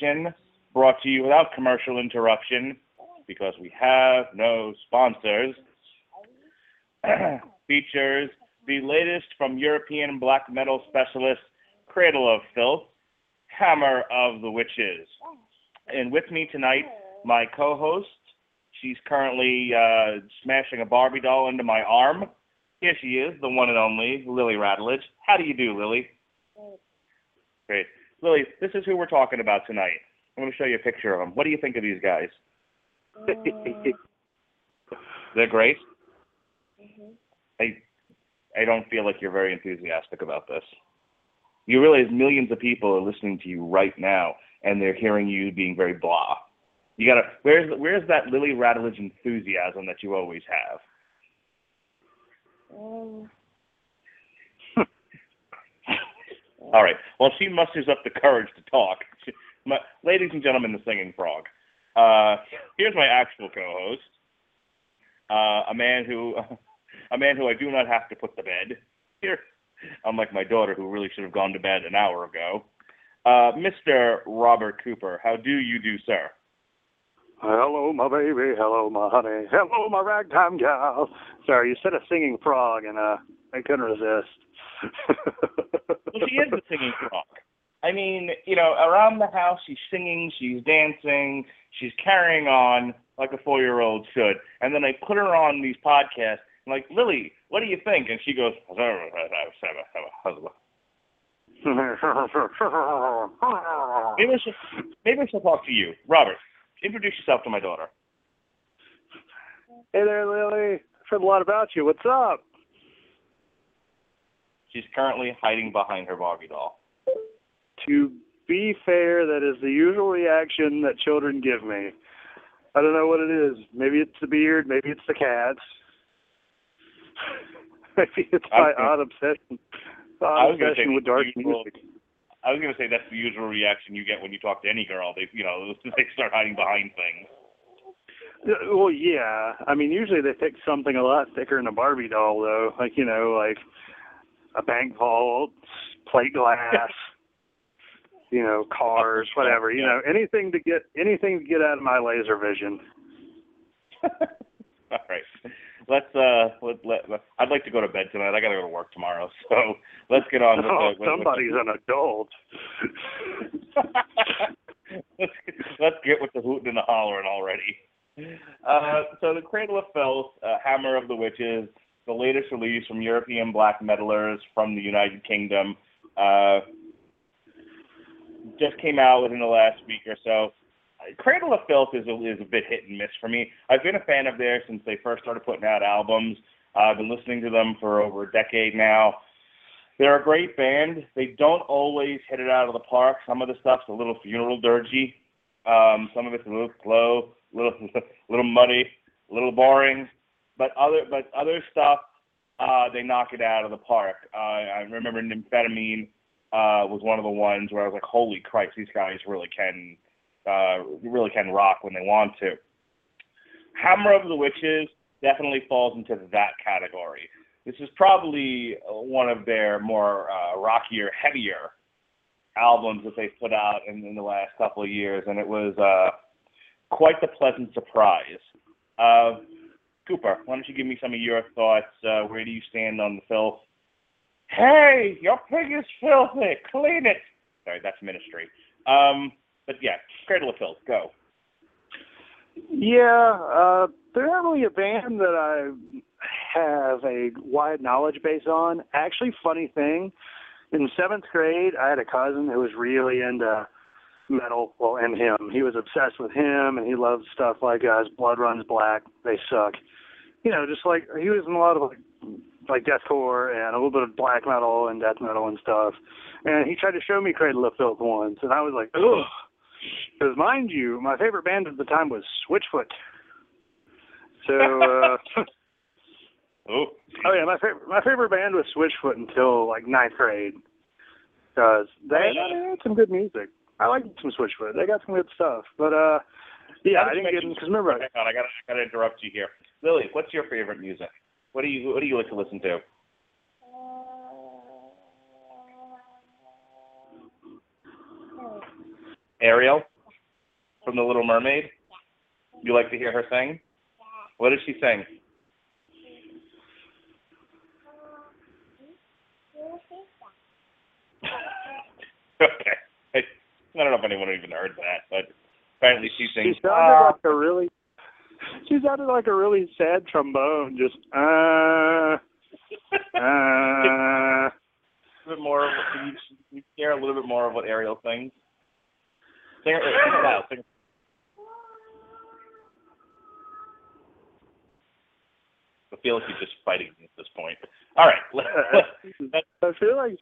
presentation brought to you without commercial interruption because we have no sponsors. Features the latest from European black metal specialist Cradle of Filth, Hammer of the Witches. And with me tonight, my co host. She's currently uh, smashing a Barbie doll into my arm. Here she is, the one and only Lily Radulich. How do you do, Lily? Great. Lily, this is who we're talking about tonight. I'm going to show you a picture of them. What do you think of these guys? They're great. I I don't feel like you're very enthusiastic about this. You realize millions of people are listening to you right now, and they're hearing you being very blah. You gotta where's where's that Lily Radulich enthusiasm that you always have? Um, All right. Well, she musters up the courage to talk. She, my, ladies and gentlemen, the singing frog. Uh, here's my actual co-host, uh, a man who, a man who I do not have to put to bed. Here, unlike my daughter, who really should have gone to bed an hour ago. Uh, Mr. Robert Cooper, how do you do, sir? Hello, my baby. Hello, my honey. Hello, my ragtime gal. Sorry, you said a singing frog, and uh, I couldn't resist. Well, she is a singing frog. I mean, you know, around the house, she's singing, she's dancing, she's carrying on like a four-year-old should. And then I put her on these podcasts. I'm like, Lily, what do you think? And she goes, maybe I should, maybe I should talk to you, Robert. Introduce yourself to my daughter. hey there, Lily. I've heard a lot about you. What's up? She's currently hiding behind her Barbie doll. To be fair, that is the usual reaction that children give me. I don't know what it is. Maybe it's the beard. Maybe it's the cats. maybe it's my gonna- odd obsession. I Odd was gonna say obsession with dark usual- music. I was gonna say that's the usual reaction you get when you talk to any girl. They, you know, they start hiding behind things. Well, yeah. I mean, usually they pick something a lot thicker than a Barbie doll, though. Like you know, like a bank vault, plate glass, you know, cars, whatever. You know, anything to get anything to get out of my laser vision. All right. Let's uh let, let, let I'd like to go to bed tonight. I gotta go to work tomorrow, so let's get on with Oh, the with- with somebody's an adult. let's, let's get with the hooting and the hollering already. Uh, so the Cradle of Filth, uh, Hammer of the Witches, the latest release from European black metalers from the United Kingdom, uh, just came out within the last week or so. Cradle of Filth is a, is a bit hit and miss for me. I've been a fan of theirs since they first started putting out albums. Uh, I've been listening to them for over a decade now. They're a great band. They don't always hit it out of the park. Some of the stuff's a little funeral dirgy. Um, some of it's a little slow, a little, little muddy, a little boring. But other, but other stuff, uh, they knock it out of the park. Uh, I remember Nymphetamine uh, was one of the ones where I was like, "Holy Christ, these guys really can, uh, really can rock when they want to." Hammer of the Witches definitely falls into that category. This is probably one of their more uh, rockier, heavier albums that they've put out in, in the last couple of years, and it was uh, quite the pleasant surprise. Uh, Cooper, why don't you give me some of your thoughts? Uh, where do you stand on the filth? Hey, your pig is filthy. Clean it. Sorry, that's ministry. Um, but yeah, Cradle of Filth, go. Yeah, uh, they're not really a band that I have a wide knowledge base on. Actually, funny thing, in seventh grade, I had a cousin who was really into metal. Well, and him, he was obsessed with him, and he loved stuff like uh, Blood Runs Black. They suck. You know, just like he was in a lot of like like deathcore and a little bit of black metal and death metal and stuff. And he tried to show me Cradle of Filth once, and I was like, ugh. Because mind you, my favorite band at the time was Switchfoot. So, uh, Oh, oh yeah, my favorite my favorite band was Switchfoot until like ninth grade. Because they, they had some good music. I liked some Switchfoot. They got some good stuff. But uh, yeah, I didn't get because remember Hang on, I gotta, I gotta interrupt you here. Lily, what's your favorite music? What do you What do you like to listen to? Ariel from The Little Mermaid. You like to hear her sing? What does she sing? okay. I don't know if anyone even heard that, but apparently she sings. She sounded uh, like a really. She sounded like a really sad trombone, just uh, uh. a bit more. Of, can you, you share a little bit more of what Ariel sings? Sing it, sing it loud. Sing it. I feel like you're just fighting at this point. All right. Let, I feel like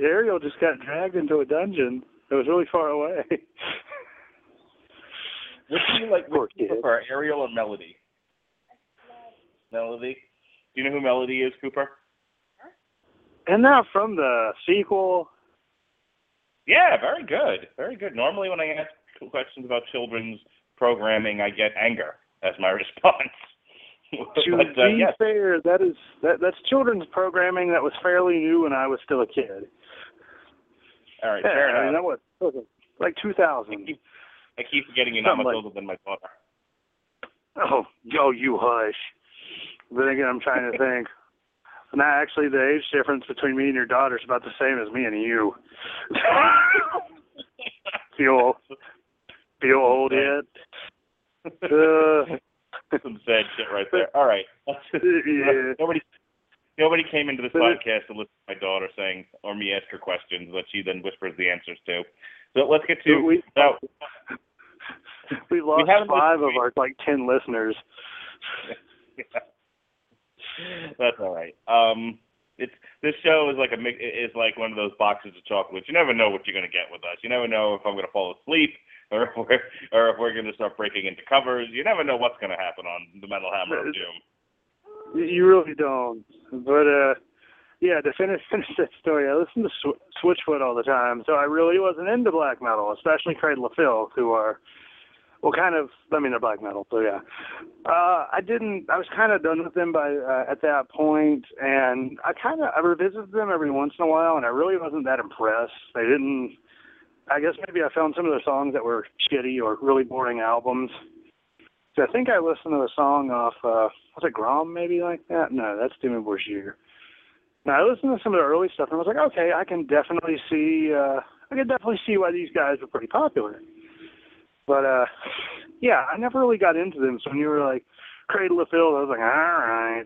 Ariel just got dragged into a dungeon. It was really far away. Which do you like? Which do you prefer, Ariel or Melody? Melody. Do you know who Melody is, Cooper? And now from the sequel. Yeah, very good, very good. Normally, when I ask questions about children's programming, I get anger as my response. To but, uh, be yes, fair, that is that that's children's programming that was fairly new when I was still a kid. all right, Yeah, fair I mean, enough. that was, was like 2000. I keep forgetting you're not much like- older than my daughter. Oh, yo, you hush. Then again, I'm trying to think. Now, actually, the age difference between me and your daughter is about the same as me and you. feel feel old yet? Uh, Some sad shit right there. All right. yeah. Nobody, nobody came into this podcast to listen to my daughter saying or me ask her questions that she then whispers the answers to. So let's get to we now. we lost haven't five of our like ten listeners. That's all right. Um, it's this show is like a is like one of those boxes of chocolates. You never know what you're gonna get with us. You never know if I'm gonna fall asleep or if we're or if we're gonna start breaking into covers. You never know what's gonna happen on the Metal Hammer of Doom. You- You really don't. But uh yeah, to finish finish that story, I listen to Sw- Switchfoot all the time, so I really wasn't into black metal, especially Cradle of Filth, who are well, kind of. I mean, they're black metal, so yeah. Uh, I didn't. I was kind of done with them by uh, at that point, and I kind of I revisited them every once in a while, and I really wasn't that impressed. They didn't. I guess maybe I found some of the songs that were shitty or really boring albums. So I think I listened to a song off. uh Was it Grom? Maybe like that. No, that's Dimmu Borgir. Now I listened to some of the early stuff, and I was like, okay, I can definitely see. uh I can definitely see why these guys were pretty popular. But uh yeah, I never really got into them. So when you were like Cradle of Filth, I was like, all right,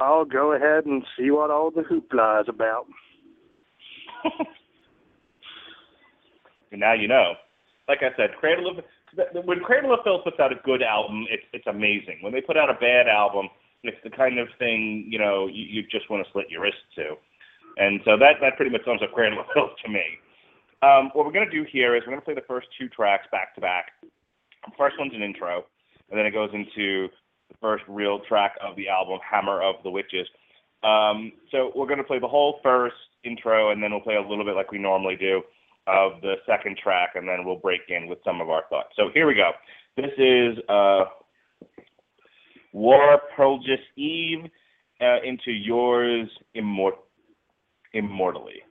I'll go ahead and see what all the hoopla is about. And now you know. Like I said, Cradle of when Cradle of Filth puts out a good album, it's it's amazing. When they put out a bad album, it's the kind of thing you know you, you just want to slit your wrist to. And so that that pretty much sums up Cradle of Filth to me. Um, what we're going to do here is we're going to play the first two tracks back to back. The first one's an intro, and then it goes into the first real track of the album, Hammer of the Witches. Um, so we're going to play the whole first intro, and then we'll play a little bit like we normally do of the second track, and then we'll break in with some of our thoughts. So here we go. This is uh, War Prologis Eve uh, into yours immort- immortally.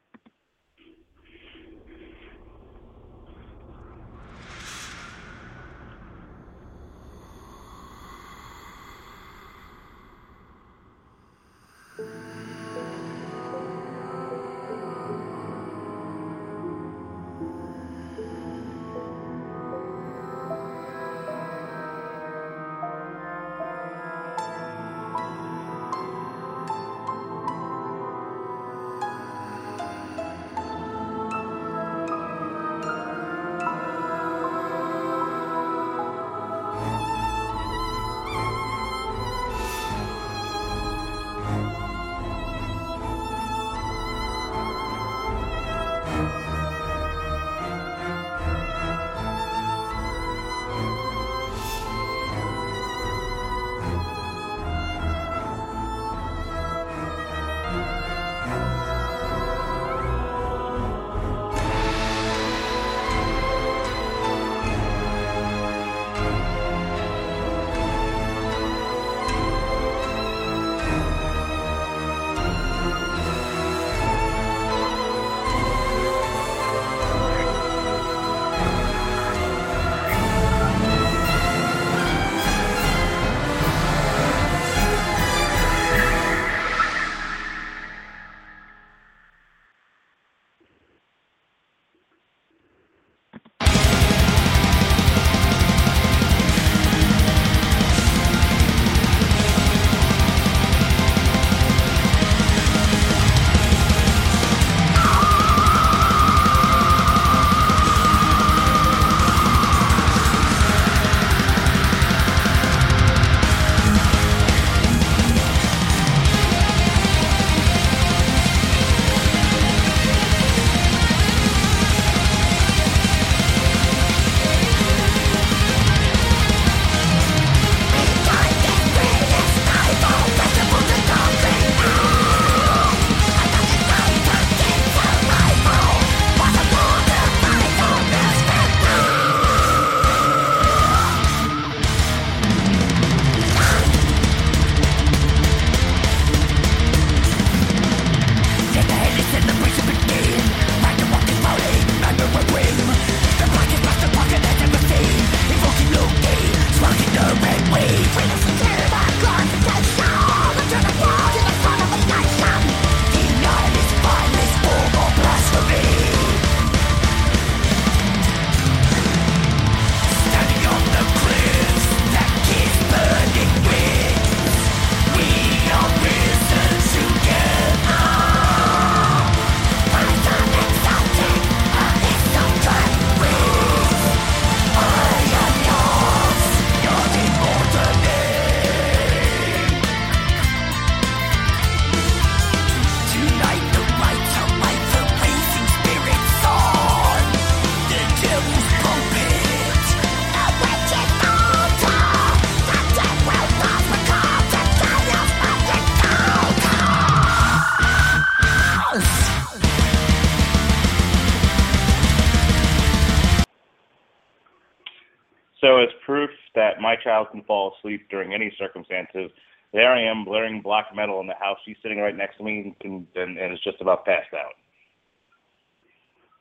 Asleep during any circumstances, there I am blaring black metal in the house. She's sitting right next to me and, can, and, and is just about passed out.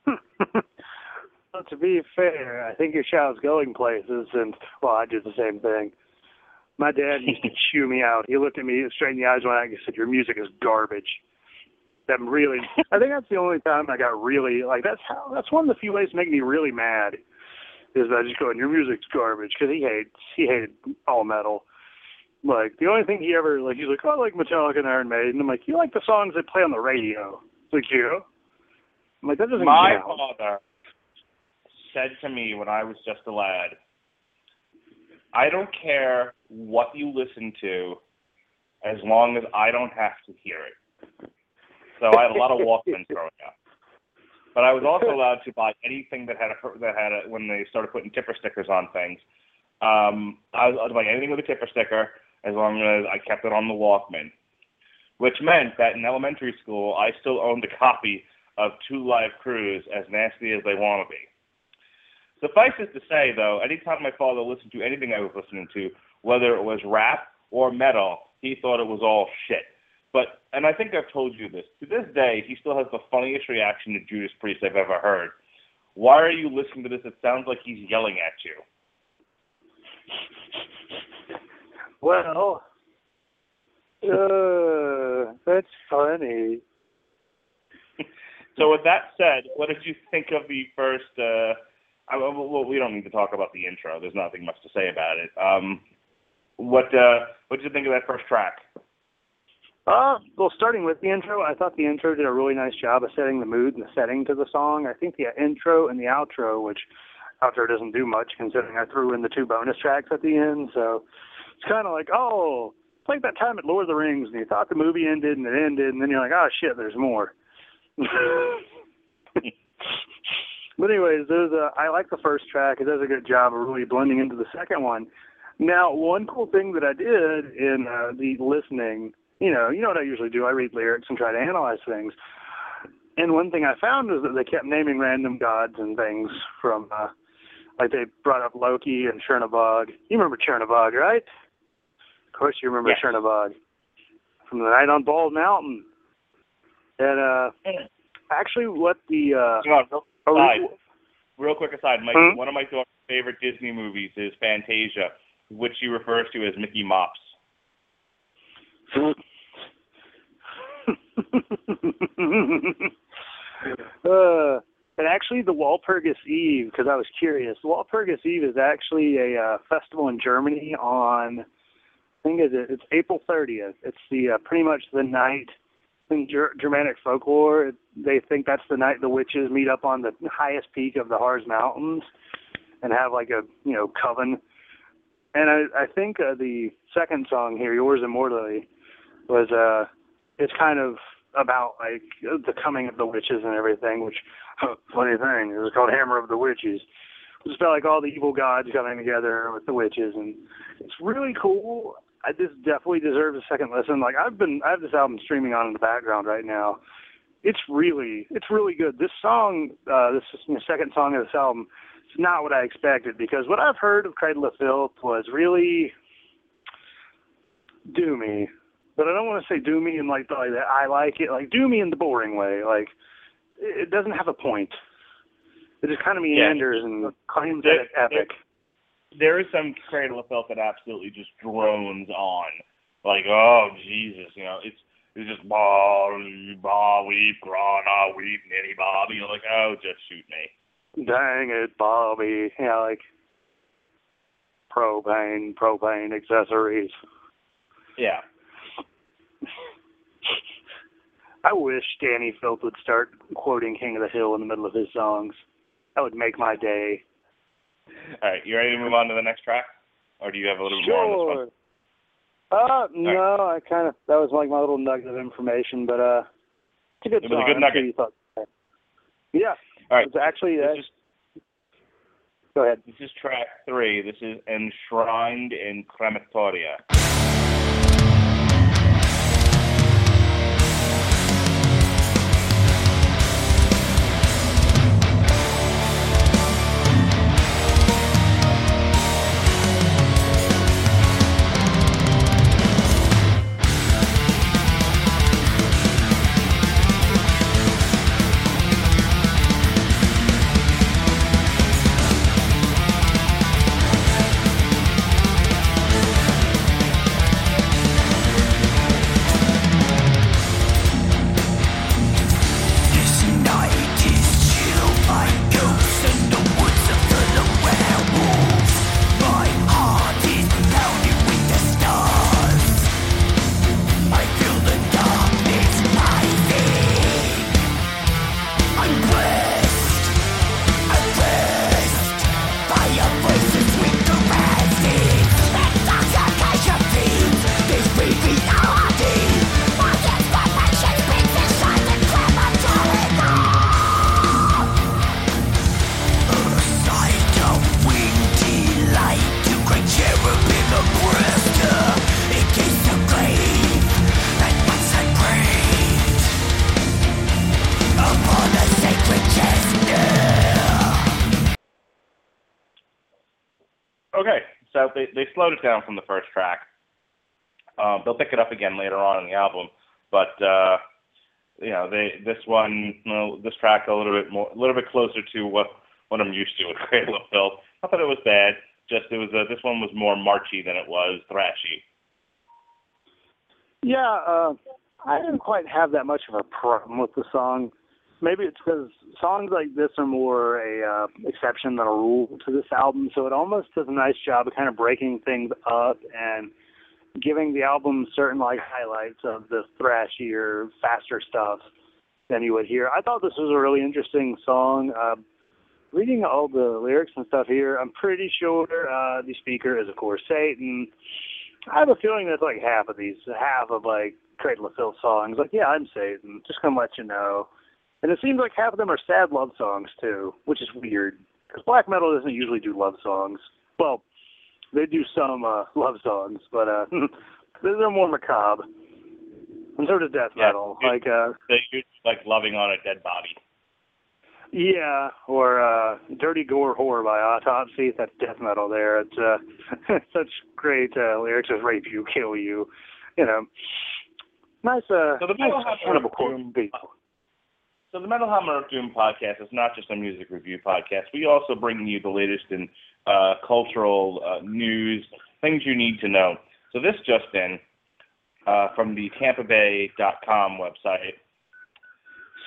well, to be fair, I think your child's going places, and well, I did the same thing. My dad used to chew me out. He looked at me straight in the eyes night and said, "Your music is garbage." That really, I think that's the only time I got really like that's how that's one of the few ways to make me really mad is I just going, "Your music's garbage," because he hates he hated all metal. Like the only thing he ever like, he's like, oh, "I like Metallica and Iron Maiden." I'm like, "You like the songs that play on the radio?" It's like you. I'm like, that doesn't. Matter. My count. father said to me when I was just a lad, I don't care what you listen to as long as I don't have to hear it. So I had a lot of Walkmans growing up. But I was also allowed to buy anything that had a that had a when they started putting tipper stickers on things. Um, I was allowed to buy anything with a tipper sticker as long as I kept it on the Walkman. Which meant that in elementary school I still owned a copy of Two Live Crews as nasty as they want to be. Suffice it to say, though, anytime my father listened to anything I was listening to, whether it was rap or metal, he thought it was all shit. But, and I think I've told you this, to this day, he still has the funniest reaction to Judas Priest I've ever heard. Why are you listening to this? It sounds like he's yelling at you. Well, uh, that's funny. so with that said, what did you think of the first? Uh, I, well, we don't need to talk about the intro. There's nothing much to say about it. Um, what uh, what did you think of that first track? Uh, well, starting with the intro, I thought the intro did a really nice job of setting the mood and the setting to the song. I think the intro and the outro, which outro doesn't do much considering I threw in the two bonus tracks at the end, so it's kind of like, oh, it's like that time at Lord of the Rings, and you thought the movie ended and it ended, and then you're like, oh shit, there's more. but anyways, there's a, I like the first track. It does a good job of really blending into the second one. Now, one cool thing that I did in uh, the listening, you know, you know what I usually do. I read lyrics and try to analyze things. And one thing I found was that they kept naming random gods and things from, uh, like they brought up Loki and Chernabog. You remember Chernabog, right? Of course, you remember yes. Chernabog from the night on Bald Mountain. And uh, actually, what the uh, on, real, aside, real quick aside, my, Hmm? one of my favorite Disney movies is Fantasia, which she refers to as Mickey Mops. uh, and actually, the Walpurgis Eve, because I was curious, Walpurgis Eve is actually a uh, festival in Germany on, I think it's, it's April 30th. It's the uh, pretty much the night in Ger- Germanic folklore. They think that's the night the witches meet up on the highest peak of the Harz Mountains and have like a you know coven. And I, I think uh, the second song here, "Yours Immortally," was uh, it's kind of about like the coming of the witches and everything. Which funny thing, it was called Hammer of the Witches. It's about like all the evil gods coming together with the witches, and it's really cool. I, this definitely deserves a second listen. Like I've been, I have this album streaming on in the background right now. It's really, it's really good. This song, uh, this is the second song of this album. It's not what I expected because what I've heard of Cradle of Filth was really doomy. But I don't want to say doomy in like the, like that I like it, like doomy in the boring way. Like it doesn't have a point. It just kind of meanders Yeah. and claims There- that it's epic. There is some Cradle of Filth that absolutely just drones on, like, oh Jesus, you know, it's it's just bah, bah, weep, grana, ah, weep, nitty, bobby. You're like, oh, just shoot me. Dang it, Bobby. Yeah, like propane, propane accessories. Yeah. I wish Dani Filth would start quoting King of the Hill in the middle of his songs. That would make my day. All right, you ready to move on to the next track, or do you have a little bit more on this one? Uh, no, I kind of that was like my little nugget of information, but uh, it's a good It was a good I'm sure nugget. you thought. Yeah, All right, it's actually. Uh, this is go ahead. this is track three. This is enshrined in crematoria. They they slowed it down from the first track. Um, they'll pick it up again later on in the album, but uh, you know, they this one, you know, this track a little bit more, a little bit closer to what what I'm used to with Cradle of Filth. Not that it was bad, just it was a, this one was more marchy than it was thrashy. Yeah, uh, I didn't quite have that much of a problem with the song. Maybe it's because songs like this are more a uh, exception than a rule to this album, so it almost does a nice job of kind of breaking things up and giving the album certain like highlights of the thrashier, faster stuff than you would hear. I thought this was a really interesting song. Uh, reading all the lyrics and stuff here, I'm pretty sure uh, the speaker is of course Satan. I have a feeling that's like half of these, half of like Cradle of Filth songs. Like, yeah, I'm Satan. Just gonna let you know. And it seems like half of them are sad love songs too, which is weird because black metal doesn't usually do love songs. Well, they do some uh, love songs, but uh, they're more macabre. And so does death Yeah, metal. it- like, uh, They used like loving on a dead body. yeah, or uh, Dirty Gore Horror by Autopsy. That's death metal. There, it's uh, such great uh, lyrics as "rape you, kill you," you know. Nice, uh, So the nice Metal Hammer cannibal of corpse Doom- people. So the Metal Hammer of Doom podcast is not just a music review podcast. We also bring you the latest in uh, cultural uh, news, things you need to know. So this just in uh, from the TampaBay.com website.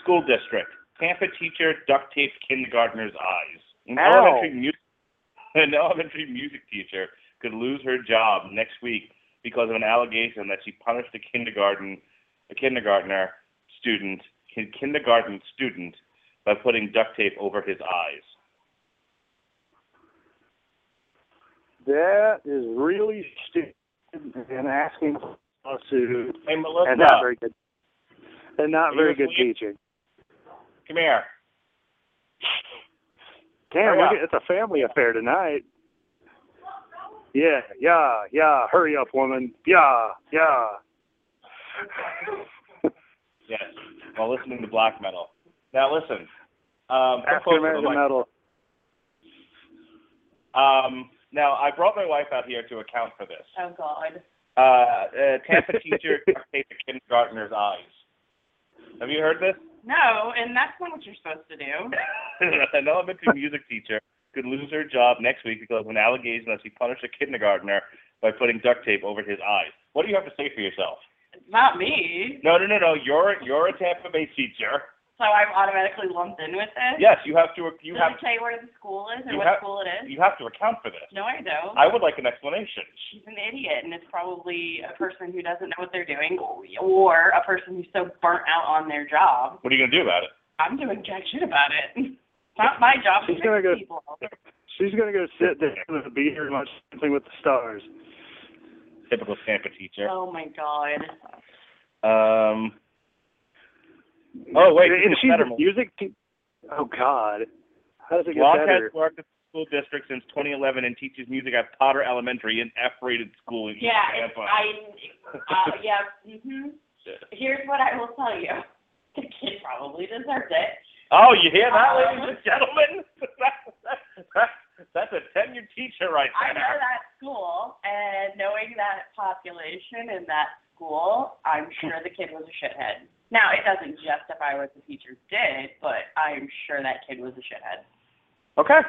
School district. Tampa teacher duct tapes kindergartner's eyes. An Ow. elementary, mu- an elementary music teacher could lose her job next week because of an allegation that she punished a kindergarten a kindergartner student kindergarten student by putting duct tape over his eyes. That is really stupid and asking a lawsuit Hey Melissa, and not very good and not very good asleep? teaching. come here. Damn, look at, it's a family affair tonight. Yeah, yeah, yeah. Hurry up, woman. Yeah, yeah. Yes, while listening to black metal. Now listen. Um, come African closer American metal. Um, now I brought my wife out here to account for this. Oh God. Uh, uh, Tampa teacher duct taped a kindergartner's eyes. Have you heard this? No, and that's not what you're supposed to do. an elementary music teacher could lose her job next week because of an allegation that she punished a kindergartner by putting duct tape over his eyes. What do you have to say for yourself? It's not me. No, no, no, no. You're you're a Tampa Bay teacher. So I'm automatically lumped in with this. Yes, you have to. You Does have it tell you where the school is and what have- school it is? you have to account for this. No, I don't. I would like an explanation. She's an idiot, and it's probably a person who doesn't know what they're doing, or a person who's so burnt out on their job. What are you gonna do about it? I'm doing jack shit about it. It's not my job to She's gonna go- people. She's gonna go sit there and be here and watch Dancing with the Stars. Typical Tampa teacher. Oh my God. Um. Oh wait, and she's a music. Te- oh God, how does it get Locke better? has worked at the school district since 2011 and teaches music at Potter Elementary, an F-rated school in East Yeah, Tampa. I, uh, yeah, hmm Here's what I will tell you. The kid probably deserved it. Oh, you hear that, ladies and gentlemen? That's a tenured teacher right there. I know that school, and knowing that population in that school, I'm sure the kid was a shithead. Now, it doesn't justify what the teacher did, but I'm sure that kid was a shithead. Okay.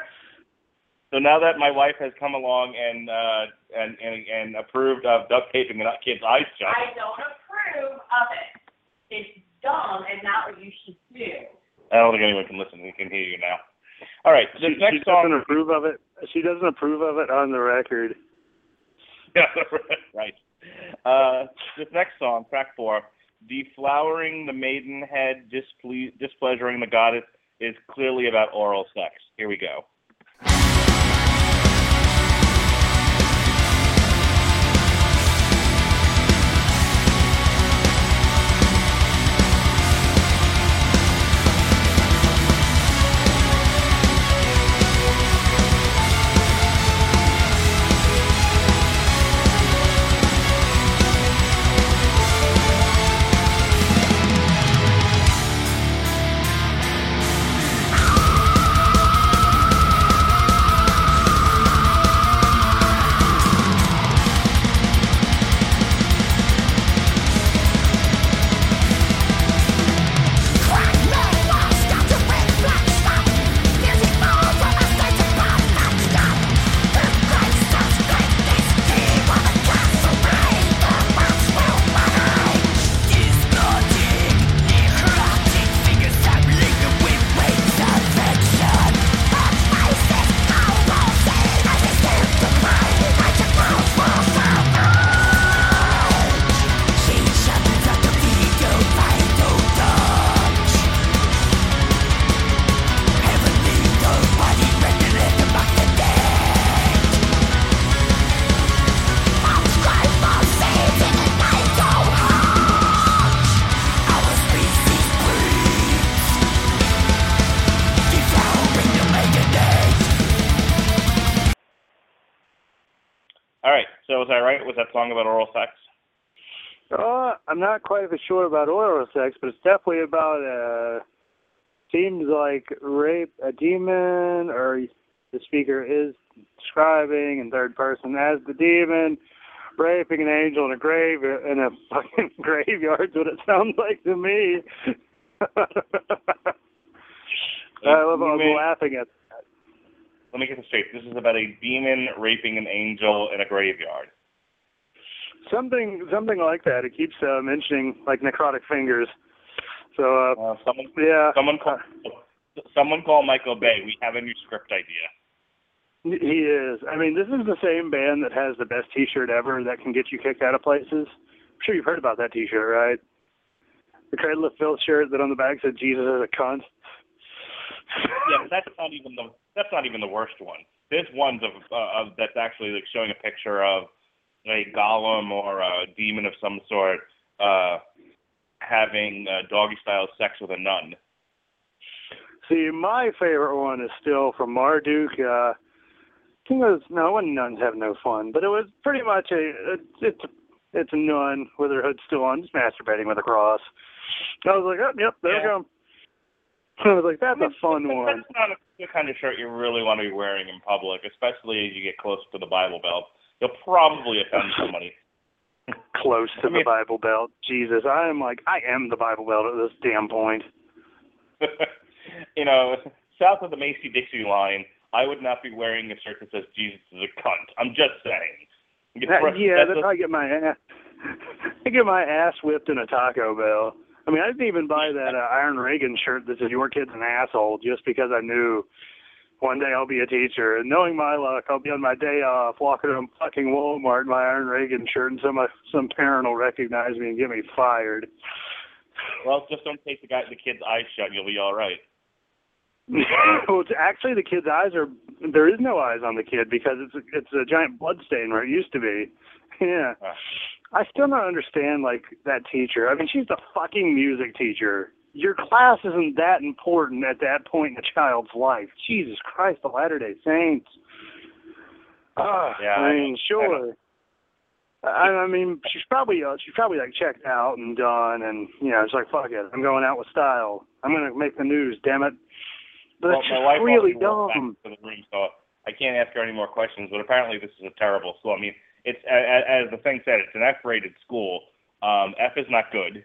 So now that my wife has come along and uh, and, and and approved of duct taping the kid's eyes shut, I don't approve of it. It's dumb and not what you should do. I don't think anyone can listen. We can hear you now. All right. the She, This she doesn't song. approve of it. She doesn't approve of it on the record. Yeah, right. Uh, this next song, track four, deflowering the maidenhead, disple- displeasuring the goddess, is clearly about oral sex. Here we go. That song about oral sex? Uh, I'm not quite sure about oral sex, but it's definitely about uh seems like rape a demon or the speaker is describing in third person as the demon raping an angel in a grave in a fucking graveyard. What it sounds like to me. I love I'm laughing at that. Let me get this straight. This is about a demon raping an angel in a graveyard. Something something like that. It keeps uh, mentioning like necrotic fingers. So uh, Uh, someone, yeah, someone call, someone call Michael Bay. We have a new script idea. He is. I mean, this is the same band that has the best T-shirt ever that can get you kicked out of places. I'm sure you've heard about that T-shirt, right? The Cradle of Filth shirt that on the back said "Jesus is a cunt." Yeah, but that's not even the that's not even the worst one. There's ones of uh, of that's actually like showing a picture of a golem or a demon of some sort uh having uh, doggy style sex with a nun. See, my favorite one is still from Marduk. Uh, I think it was no, when nuns have no fun, but it was pretty much a it's it's, it's a nun with her hood still on, just masturbating with a cross. I was like, oh, yep, there Yeah. we go. I was like, that's a fun That- one. That's not the kind of shirt you really want to be wearing in public, especially as you get close to the Bible Belt. You'll probably offend somebody. close to I mean- the Bible Belt. Jesus, I am like I am the Bible Belt at this damn point. you know, south of the Macy Dixie line, I would not be wearing a shirt that says Jesus is a cunt. I'm just saying. That- yeah, that's I get my ass. I get my ass whipped in a Taco Bell. I mean, I didn't even buy that uh, Iron Reagan shirt that says "Your kid's an asshole" just because I knew one day I'll be a teacher. And knowing my luck, I'll be on my day off walking around fucking Walmart in my Iron Reagan shirt, and some some parent will recognize me and get me fired. well, just don't take the guy, the kid's eyes shut. You'll be all right. well, it's actually the kid's eyes are there is no eyes on the kid because it's a, it's a giant blood stain where it used to be. Yeah. Ah. I still don't understand like that teacher. I mean, she's a fucking music teacher. Your class isn't that important at that point in a child's life. Jesus Christ, the Latter Day Saints. Uh, Yeah, I mean, sure. I, I mean, she's probably uh, she's probably like checked out and done, and you know, it's like fuck it, I'm going out with style. I'm gonna make the news, damn it. But well, it's my just wife really dumb. to the room, so I can't ask her any more questions. But apparently, this is a terrible school. I mean, it's as the thing said, it's an F-rated school. Um, F is not good.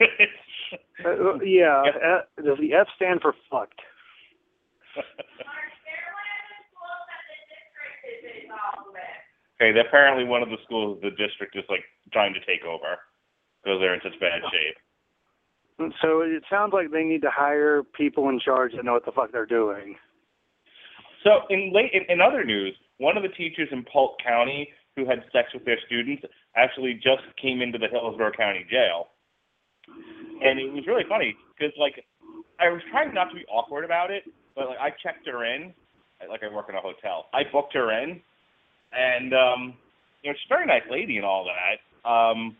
Uh, yeah, Yep. uh, does the F stand for fucked? okay, apparently one of the schools of the district is like trying to take over because they're in such bad shape. So it sounds like they need to hire people in charge that know what the fuck they're doing. So in late in, in other news, one of the teachers in Polk County who had sex with their students actually just came into the Hillsborough County Jail, and it was really funny because like I was trying not to be awkward about it, but like I checked her in, like I work in a hotel. I booked her in, and um, you know she's a very nice lady and all that. Um,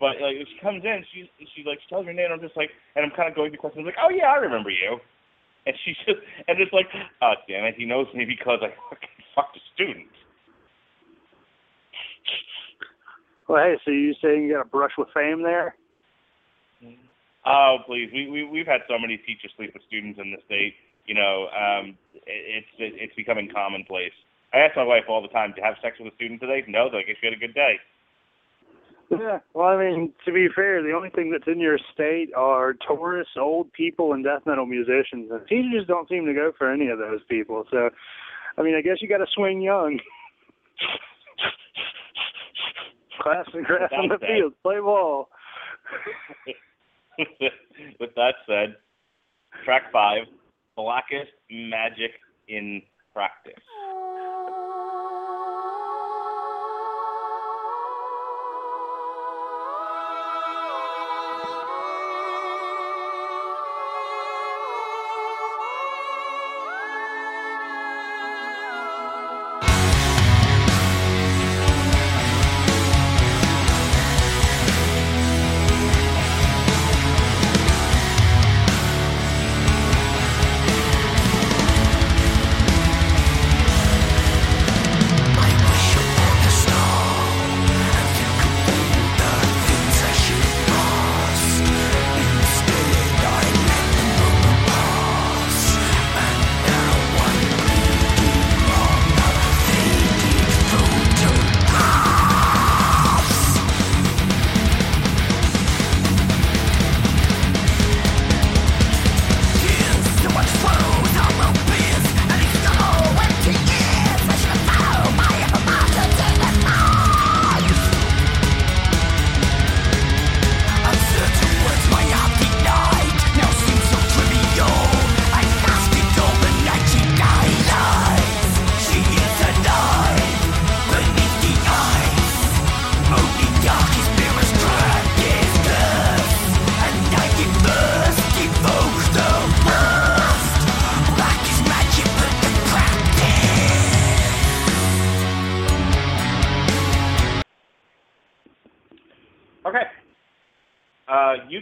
but like she comes in, she she like she tells her name. I'm just like, and I'm kind of going through questions like, oh yeah, I remember you. And she's just, and it's like, oh damn it, he knows me because I fucking fucked a student. Well, hey, so you saying you got a brush with fame there? Oh please, we we we've had so many teachers sleep with students in the state. You know, um, it, it's it, it's becoming commonplace. I ask my wife all the time, "Do you have sex with a student today?" No, I guess you had a good day. Yeah. Well, I mean, to be fair, the only thing that's in your state are tourists, old people, and death metal musicians. And teachers don't seem to go for any of those people. So, I mean, I guess you got to swing young. Class and grass on the that. field, play ball. With that said, track five, blackest magic in practice.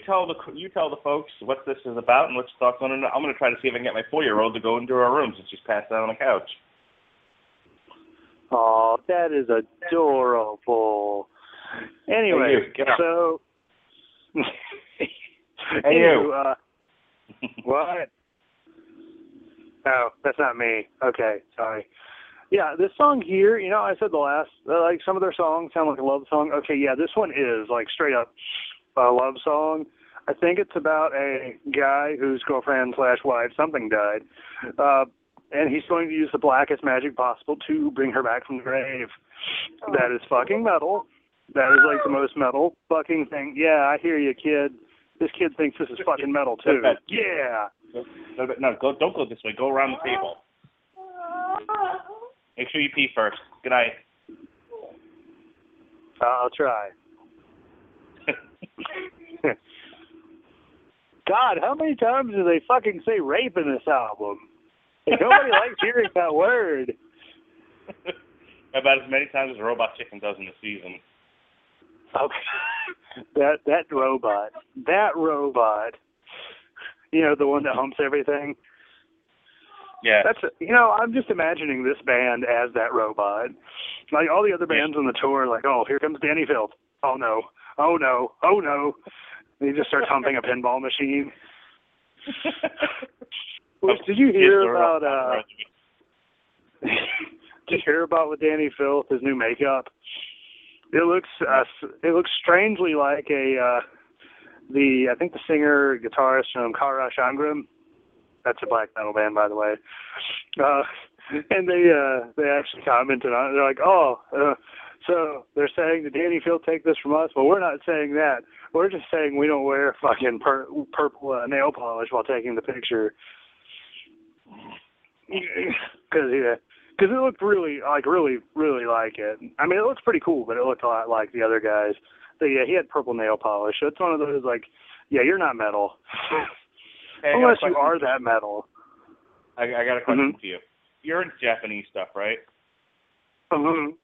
Tell the you tell the folks what this is about and what your thoughts on it. I'm going to try to see if I can get my four year old to go into her room since she's passed out on the couch. Oh, that is adorable. Anyway, Hey, you, so. Hey, you. Uh, what? Oh, that's not me. Okay, sorry. Yeah, this song here, you know, I said the last, uh, like some of their songs sound like a love song. Okay, yeah, this one is like straight up a love song. I think it's about a guy whose girlfriend slash wife something died, uh, and he's going to use the blackest magic possible to bring her back from the grave. That is fucking metal. That is like the most metal fucking thing. Yeah, I hear you, kid. This kid thinks this is fucking metal too. Yeah. No, no, go, don't go this way. Go around the table. Make sure you pee first. Good night. I'll try. God, how many times do they fucking say rape in this album? Nobody likes hearing that word. About as many times as Robot Chicken does in the season. Okay. that that robot. That robot. You know, the one that humps everything. Yeah. That's you know, I'm just imagining this band as that robot. Like all the other bands on the tour, like, oh, here comes Dani Filth. Oh no, oh no, oh no. And he just starts humping a pinball machine. Which, did you hear about? uh Did you hear about with Dani Filth his new makeup? It looks uh, it looks strangely like a uh the I think the singer guitarist from Carach Angren. That's a black metal band, by the way. Uh, and they uh they actually commented on it. They're like, oh, uh, so they're saying that Dani Filth take this from us. Well, we're not saying that. We're just saying we don't wear fucking pur- purple uh, nail polish while taking the picture. Because yeah, because it looked really like really really like it. I mean, it looks pretty cool, but it looked a lot like the other guys. But yeah, he had purple nail polish. So it's one of those like, yeah, you're not metal Hey, I got a unless you are that metal. I, I got a question Mhm. for you. You're into Japanese stuff, right? hmm Okay.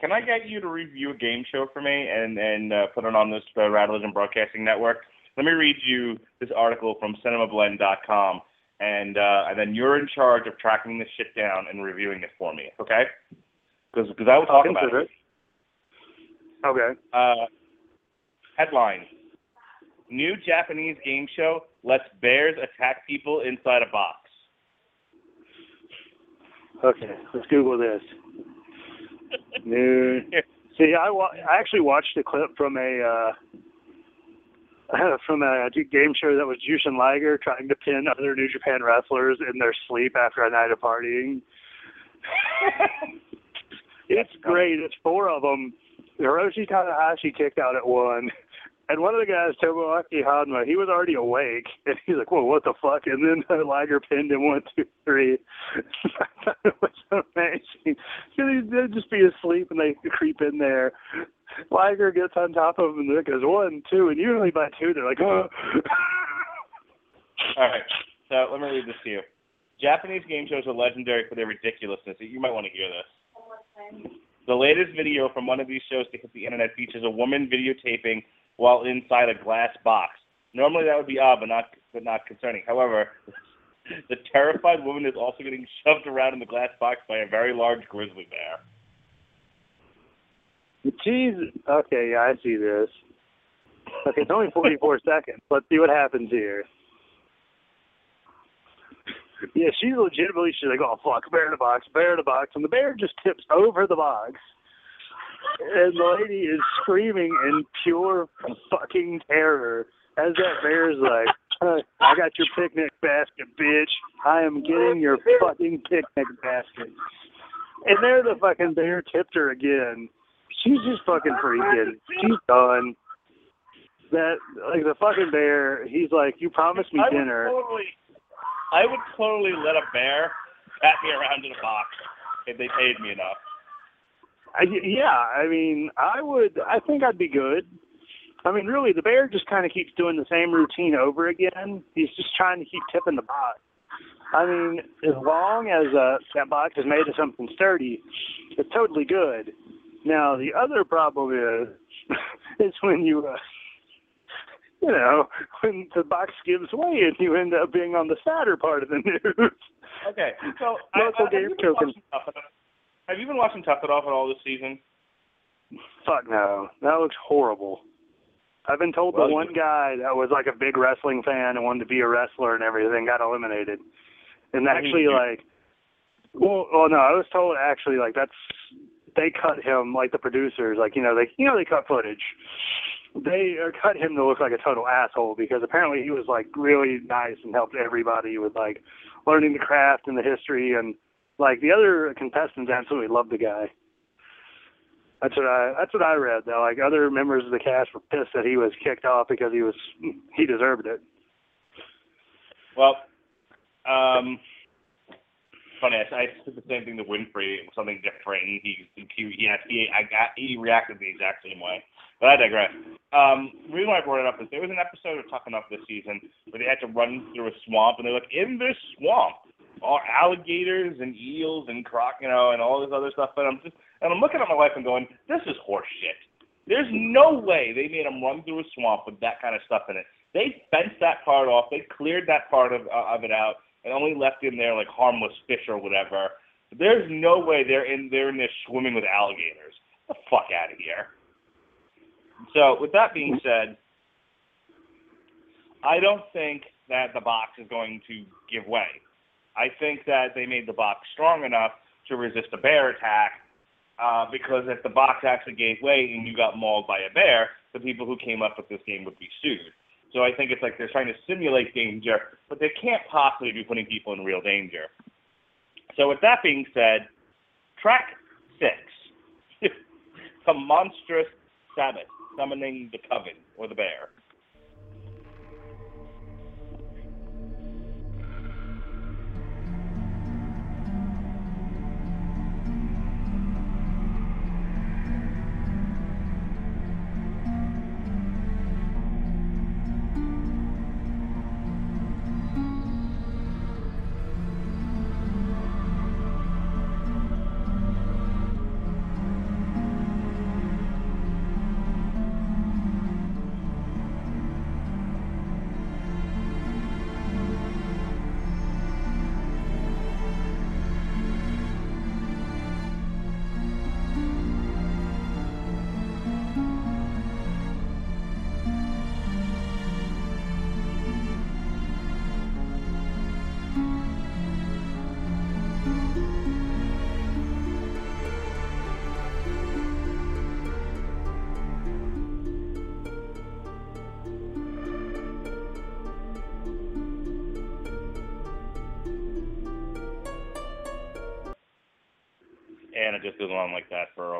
Can I get you to review a game show for me and and uh, put it on this uh, Radulich Broadcasting Network? Let me read you this article from CinemaBlend.com, and uh, and then you're in charge of tracking this shit down and reviewing it for me, okay? Because because I will I'll talk about it. it. Okay. Uh, headline: New Japanese game show lets bears attack people inside a box. Okay, let's Google this. New. See, I wa- I actually watched a clip from a uh, from a game show that was Jushin Liger trying to pin other New Japan wrestlers in their sleep after a night of partying. it's great. It's four of them. Hiroshi Tanahashi kicked out at one. And one of the guys, Tomoaki Honma, he was already awake, and he's like, "Whoa, what the fuck?" And then uh, Liger pinned him one, two, three. I it was amazing. They'd just be asleep, and they creep in there. Liger gets on top of him, and it goes one, two, and usually by two, they're like, "Oh." All right. So let me read this to you. Japanese game shows are legendary for their ridiculousness. You might want to hear this. The latest video from one of these shows to hit the internet features a woman videotaping while inside a glass box. Normally that would be odd, but not but not concerning. However, the terrified woman is also getting shoved around in the glass box by a very large grizzly bear. Jeez. Okay, yeah, I see this. Okay, it's only 44 seconds. Let's see what happens here. Yeah, she's legitimately, she's like, oh, fuck, bear in the box, bear in the box. And the bear just tips over the box. And the lady is screaming in pure fucking terror as that bear's like, "Huh, I got your picnic basket, bitch. I am getting your fucking picnic basket. And there the fucking bear tipped her again. She's just fucking freaking. She's done. That like the fucking bear. He's like, you promised me I would dinner. totally, I would totally let a bear pat me around in a box if they paid me enough. I, yeah, I mean, I would. I think I'd be good. I mean, really, the bear just kind of keeps doing the same routine over again. He's just trying to keep tipping the box. I mean, as long as uh, that box is made of something sturdy, it's totally good. Now, the other problem is, is when you uh, you know, when the box gives way and you end up being on the sadder part of the news. Okay, so Local I, I, game token. Have you been watching Tough Enough at all this season? Fuck no, that looks horrible. I've been told Well, the one guy that was like a big wrestling fan and wanted to be a wrestler and everything got eliminated. And actually, like, well, well, no, I was told actually like that's they cut him like the producers, like you know they you know they cut footage. They uh, cut him to look like a total asshole because apparently he was like really nice and helped everybody with like learning the craft and the history and like the other contestants absolutely loved the guy. That's what I that's what I read though. Like other members of the cast were pissed that he was kicked off because he was he deserved it. Well, um, funny. I, I said the same thing to Winfrey. It was something different. He he he he, I got, he reacted the exact same way. But I digress. Um, the reason why I brought it up is there was an episode of Tough Enough this season where they had to run through a swamp, and they're like, in this swamp are alligators and eels and croc, you know, and all this other stuff. And I'm just and I'm looking at my wife and going, this is horse shit. There's no way they made them run through a swamp with that kind of stuff in it. They fenced that part off. They cleared that part of uh, of it out and only left in there like harmless fish or whatever. There's no way they're in they're in there swimming with alligators. Get the fuck out of here. So with that being said, I don't think that the box is going to give way. I think that they made the box strong enough to resist a bear attack. Uh, because if the box actually gave way and you got mauled by a bear, the people who came up with this game would be sued. So I think it's like they're trying to simulate danger, but they can't possibly be putting people in real danger. So with that being said, track six, the monstrous Sabbath summoning the coven or the bear.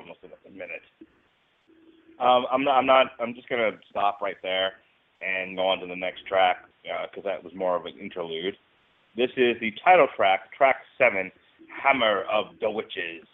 Almost a, minute. Um, I'm not. I'm not. I'm just gonna stop right there and go on to the next track because that was more of an interlude. This is the title track, track seven, "Hammer of the Witches."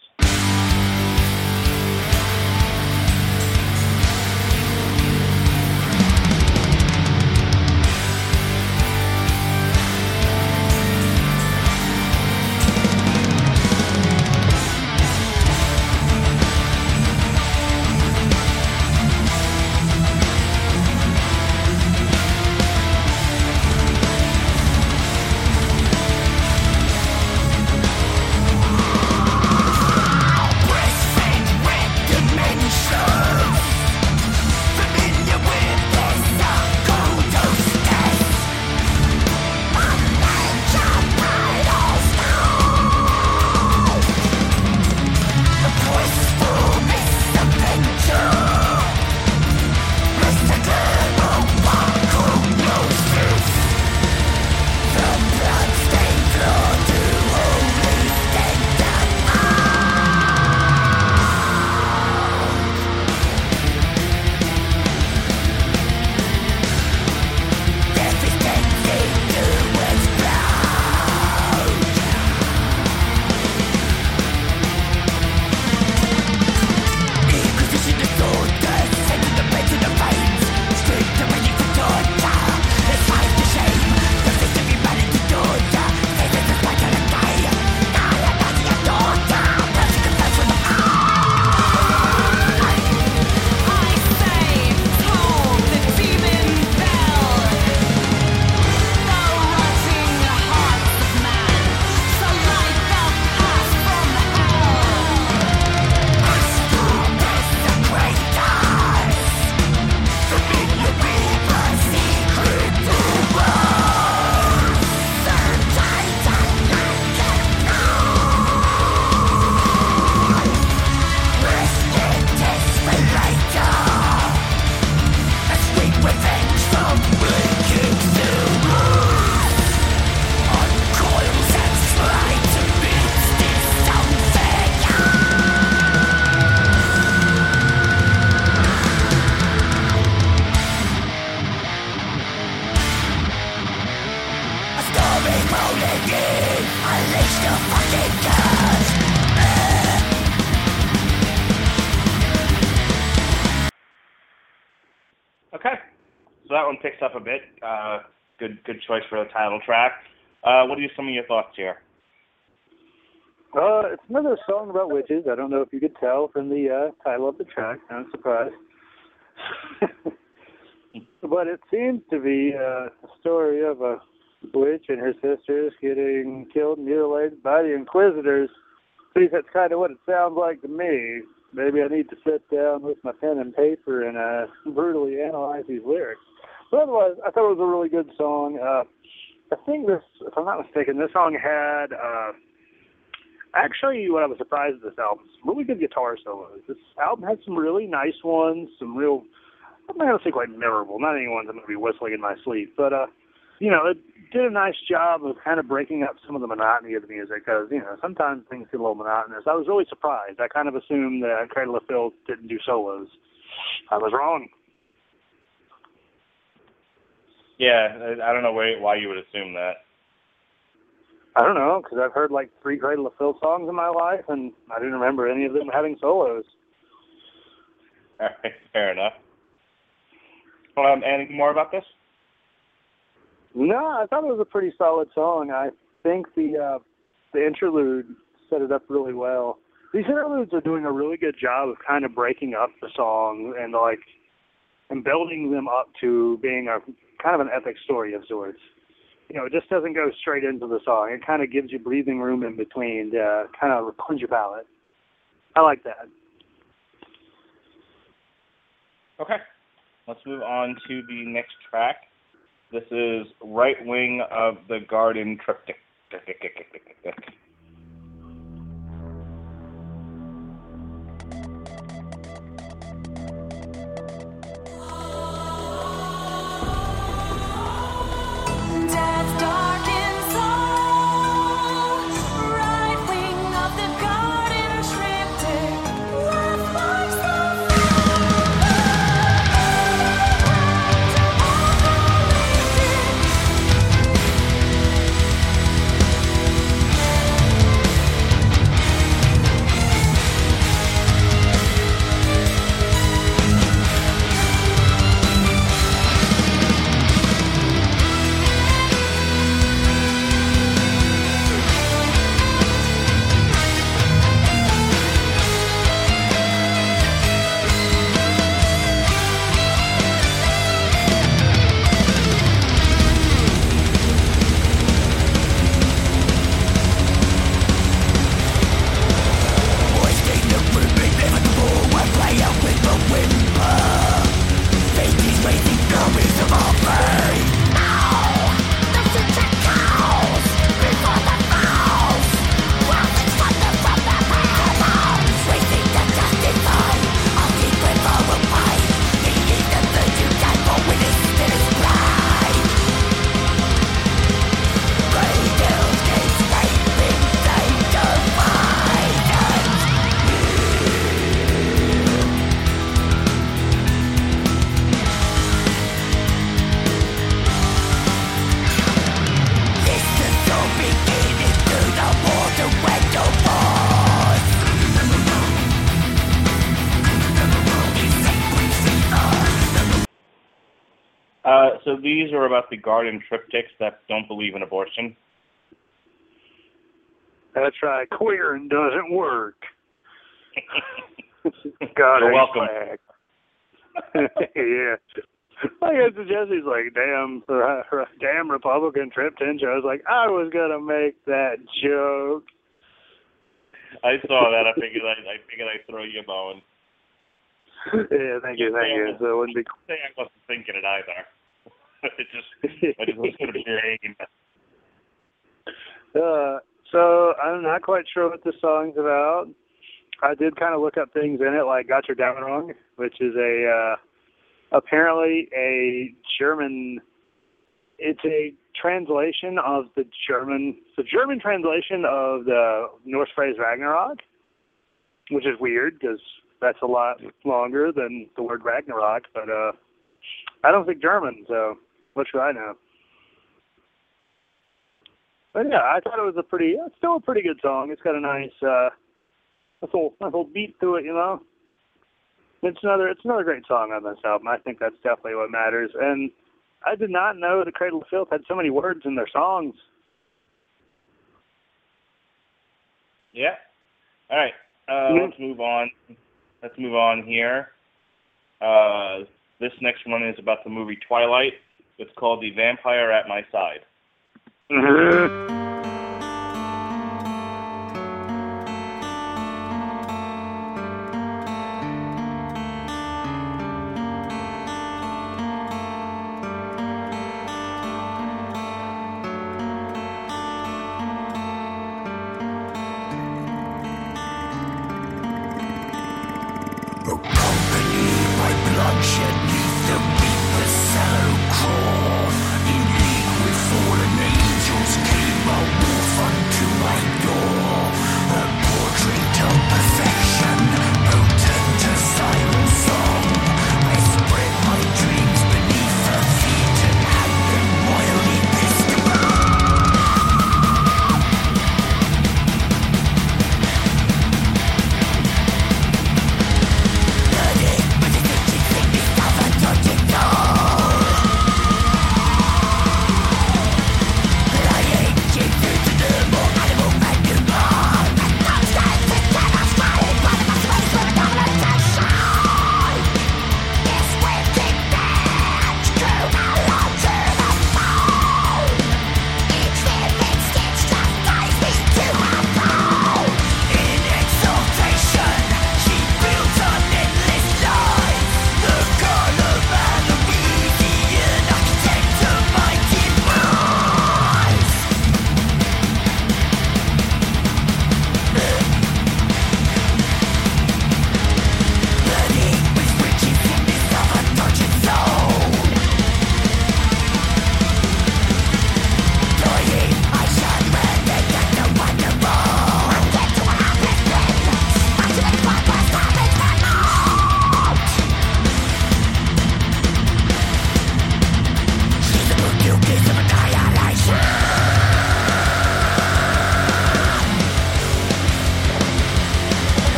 Good, good choice for the title track. Uh, what are some of your thoughts here? Uh, it's another song about witches. I don't know if you could tell from the uh, title of the track. I'm surprised. but it seems to be uh, a story of a witch and her sisters getting killed mutilated by the Inquisitors. At least that's kind of what it sounds like to me. Maybe I need to sit down with my pen and paper and uh, brutally analyze these lyrics. But otherwise, I thought it was a really good song. Uh, I think this, if I'm not mistaken, this song had uh, actually what I was surprised at this album, some really good guitar solos. This album had some really nice ones, some real I'm not gonna say quite memorable, not any ones I'm gonna be whistling in my sleep, but uh you know, it did a nice job of kind of breaking up some of the monotony of the music because, you know, sometimes things get a little monotonous. I was really surprised. I kind of assumed that Cradle of Filth didn't do solos. I was wrong. Yeah, I don't know why you would assume that. I don't know, because I've heard like three Cradle of Filth songs in my life, and I didn't remember any of them having solos. All right, fair enough. Um, anything more about this? No, I thought it was a pretty solid song. I think the uh, the interlude set it up really well. These interludes are doing a really good job of kind of breaking up the song and like and building them up to being a kind of an epic story of sorts you know, it just doesn't go straight into the song. It kind of gives you breathing room in between to kind of cleanse your palate. I like that. Okay. Let's move on to the next track. This is Right Wing of the Garden Triptych. These are about the garden triptychs that don't believe in abortion. That's right. Queering doesn't work. God, You're welcome. yeah. I Jesse's like, damn, damn Republican trip. I was like, I was gonna make that joke. I saw that. I figured I, I figured I'd throw you a bone. Yeah, thank you, thank you. So it wouldn't be. I wasn't thinking it either. it just just was brain. Uh, so I'm not quite sure what the song's about. I did kind of look up things in it, like "Götterdämmerung," which is a uh, apparently a German. It's a translation of the German, the German translation of the Norse phrase Ragnarok, which is weird because that's a lot longer than the word Ragnarok. But uh, I don't speak German, so what should I know? but yeah, I thought it was a pretty, it's still a pretty good song. It's got a nice, uh, nice little, nice little beat to it, you know. It's another, it's another great song on this album. I think that's definitely what matters. And I did not know the Cradle of Filth had so many words in their songs. Yeah. All right. Uh, Mhm. Let's move on. Let's move on here. Uh, this next one is about the movie Twilight. It's called The Vampire at My Side. Okay.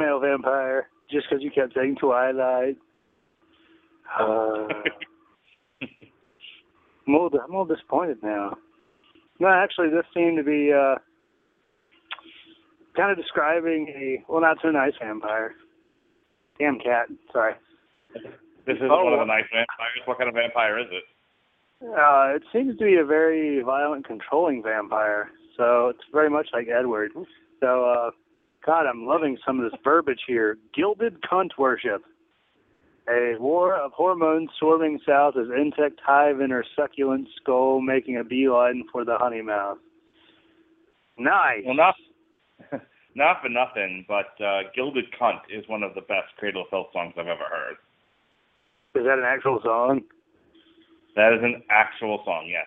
Expected to be a male vampire just because you kept saying Twilight. Uh, I'm a little, I'm a little disappointed now. No, actually, this seemed to be uh, kind of describing a well, not so nice vampire. Damn cat. Sorry. This isn't Oh. one of the nice vampires. What kind of vampire is it? Uh, it seems to be a very violent, controlling vampire. So it's very much like Edward. So, uh, God, I'm loving some of this verbiage here. Gilded cunt worship. A war of hormones swarming south as insect hive in her succulent skull, making a beeline for the honey mouth. Nice. Well, not not for nothing, but uh, "Gilded Cunt" is one of the best Cradle of Filth songs I've ever heard. Is that an actual song? That is an actual song, yes.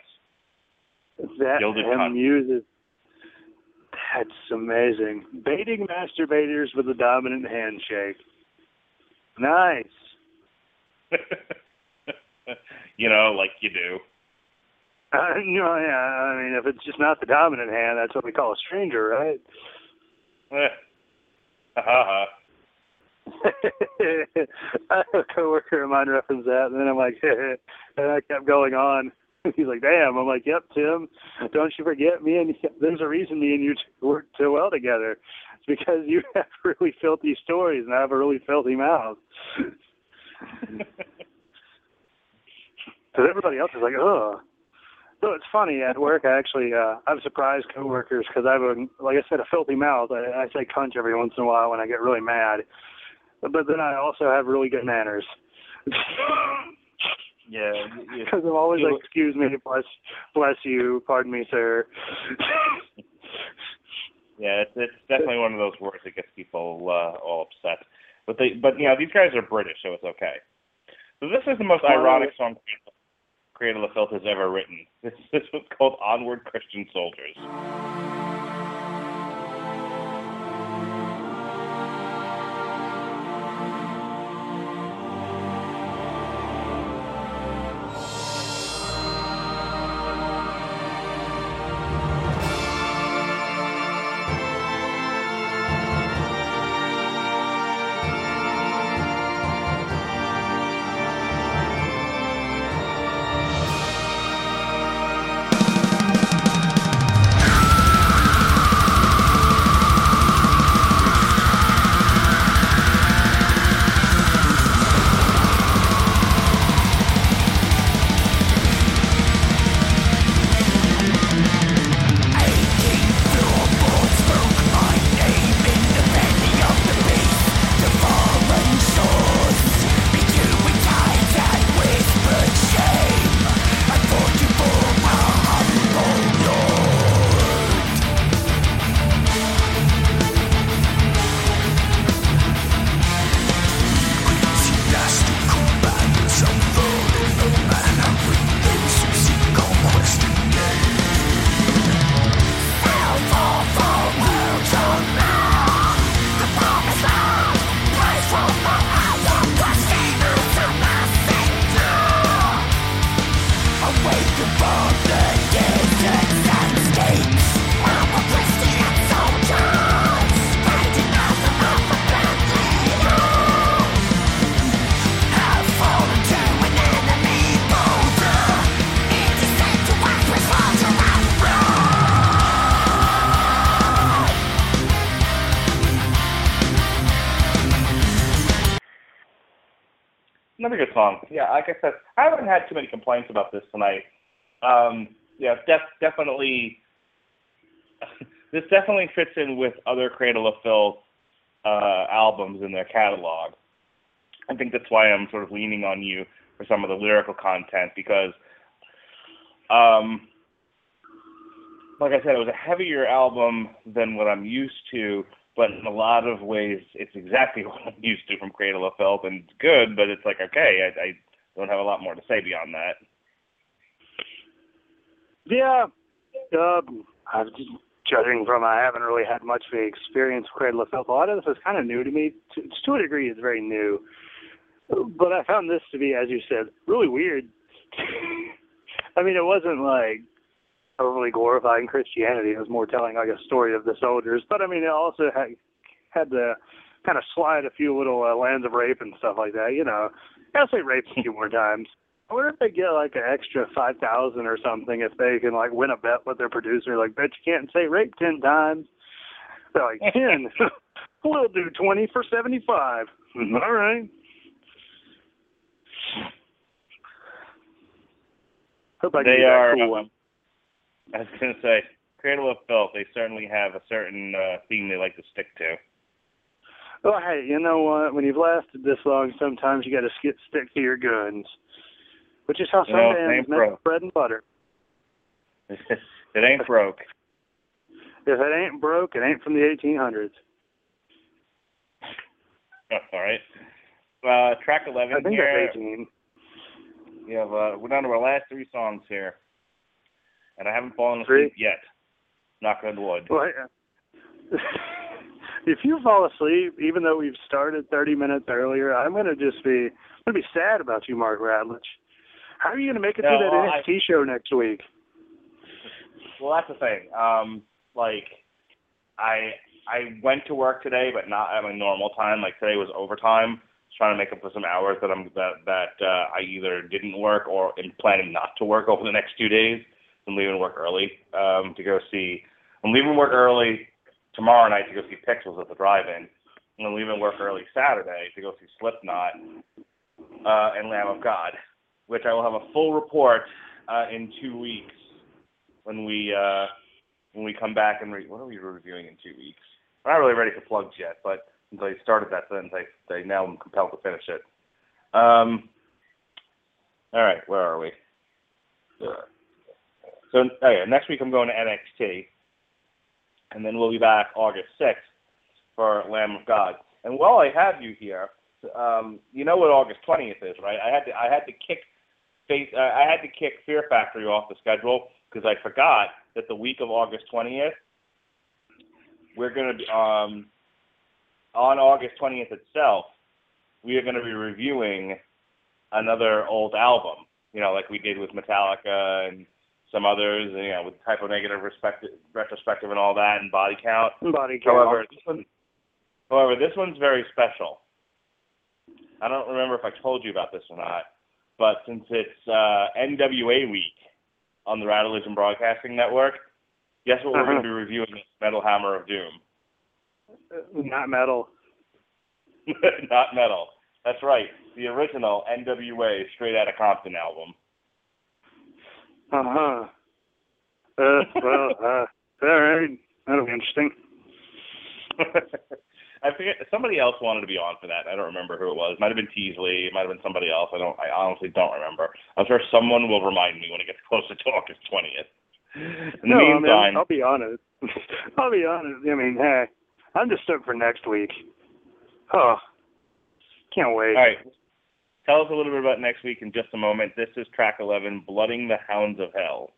That Gilded cunt. uses. That's amazing. Baiting masturbators with a dominant handshake. Nice. you know, like you do. Uh, you know, yeah. I mean, if it's just not the dominant hand, that's what we call a stranger, right? Eh. Ha ha ha. I had a coworker of mine reference that, and then I'm like, and I kept going on. He's like, "Damn!" I'm like, "Yep, Tim. Don't you forget me and there's a reason me and you work so well together. It's because you have really filthy stories and I have a really filthy mouth." Because everybody else is like, oh. So it's funny at work. I actually uh, I've surprised coworkers because I have a like I said a filthy mouth. I, I say cunt every once in a while when I get really mad, but, but then I also have really good manners. Yeah, Because I'm always like, excuse me, bless, bless you, pardon me, sir. yeah, it's, it's definitely one of those words that gets people uh, all upset. But they, but you know, these guys are British, so it's okay. So this is the most ironic song Cradle of Filth has ever written. This this was called Onward Christian Soldiers. Like I said, I haven't had too many complaints about this tonight. Um, yeah, def- definitely. this definitely fits in with other Cradle of Filth uh, albums in their catalog. I think that's why I'm sort of leaning on you for some of the lyrical content because, um, like I said, it was a heavier album than what I'm used to, but in a lot of ways, it's exactly what I'm used to from Cradle of Filth, and it's good. But it's like, okay, I, I don't have a lot more to say beyond that. Yeah, uh, I'm just judging from I haven't really had much of experience with Cradle of Filth. A lot of this is kind of new to me. To, to a degree, it's very new. But I found this to be, as you said, really weird. I mean, it wasn't like overly glorifying Christianity. It was more telling like a story of the soldiers. But I mean, it also had had to kind of slide a few little uh, lands of rape and stuff like that. You know, gotta say rape a few more times. I wonder if they get like an extra five thousand or something if they can like win a bet with their producer. Like, bet you can't say rape ten times. They're like ten. we'll do twenty for seventy five. All right. Hope I they are. Cool um, I was gonna say, Cradle of Filth. They certainly have a certain uh, theme they like to stick to. Oh, hey, you know what? When you've lasted this long, sometimes you got to stick to your guns, which is how some no, bands make bread and butter. it ain't broke. If it ain't broke, it ain't from the 1800s. All right. Uh, track 11 I think here. That's 18. We have, uh, we're down to our last three songs here, and I haven't fallen Three? asleep yet. Knock on wood. Well, if you fall asleep, even though we've started 30 minutes earlier, I'm gonna just be, I'm gonna be sad about you, Mark Radulich. How are you gonna make it No, through that well, NXT show next week? Well, that's the thing. Um, like, I I went to work today, but not at my normal time. Like today was overtime. Just trying to make up for some hours that I'm that that uh, I either didn't work or am planning not to work over the next two days. I'm leaving work early um, to go see. I'm leaving work early tomorrow night to go see Pixels at the drive-in. And I'm leaving work early Saturday to go see Slipknot uh, and Lamb of God, which I will have a full report uh, in two weeks when we uh, when we come back and re- what are we reviewing in two weeks? I'm not really ready for plugs yet, but since I started that sentence, I, I now I'm compelled to finish it. Um, all right, where are we? So oh next week I'm going to NXT, and then we'll be back August 6th for Lamb of God. And while I have you here, um, you know what August 20th is, right? I had to I had to kick uh, I had to kick Fear Factory off the schedule because I forgot that the week of August 20th we're going to be um, on August 20th itself. We are going to be reviewing another old album, you know, like we did with Metallica and some others, you know, with Type O Negative retrospective and all that, and body count. Body count. However, this one, however, this one's very special. I don't remember if I told you about this or not, but since it's uh, NWA week on the Radulich Broadcasting Network, guess what we're Uh-huh. going to be reviewing? Metal Hammer of Doom. Not metal. Not metal. That's right. The original NWA Straight Outta Compton album. Uh huh. Uh, well, uh, all right. That'll be interesting. I forget somebody else wanted to be on for that. I don't remember who it was. Might have been Teasley. It might have been somebody else. I don't. I honestly don't remember. I'm sure someone will remind me when it gets closer to August 20th. In the no, I mean, meantime, I'll be honest. I'll be honest. I mean, hey, I'm just stoked for next week. Oh, can't wait. all right. Tell us a little bit about next week in just a moment. This is track 11, Blooding the Hounds of Hell.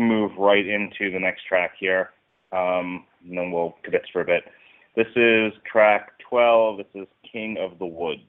Move right into the next track here, um, and then we'll kibitz for a bit. This is track 12. This is King of the Woods.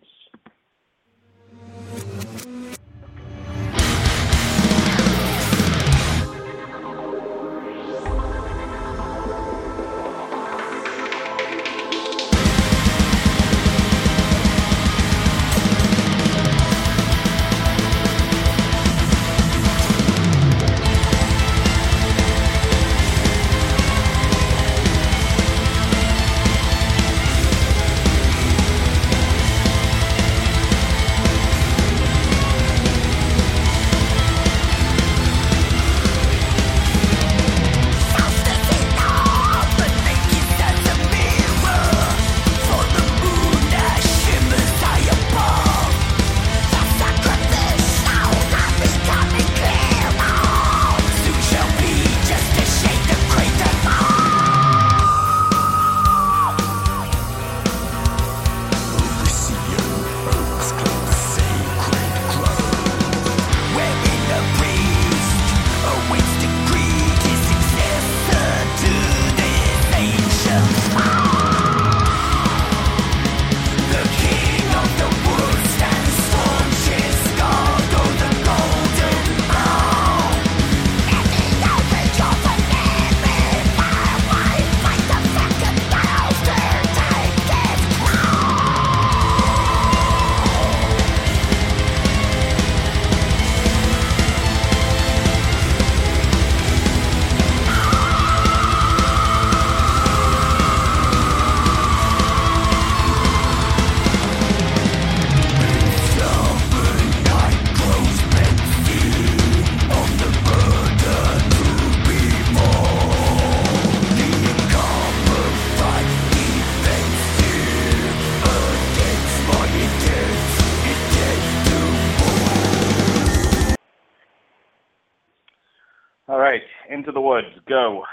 Go.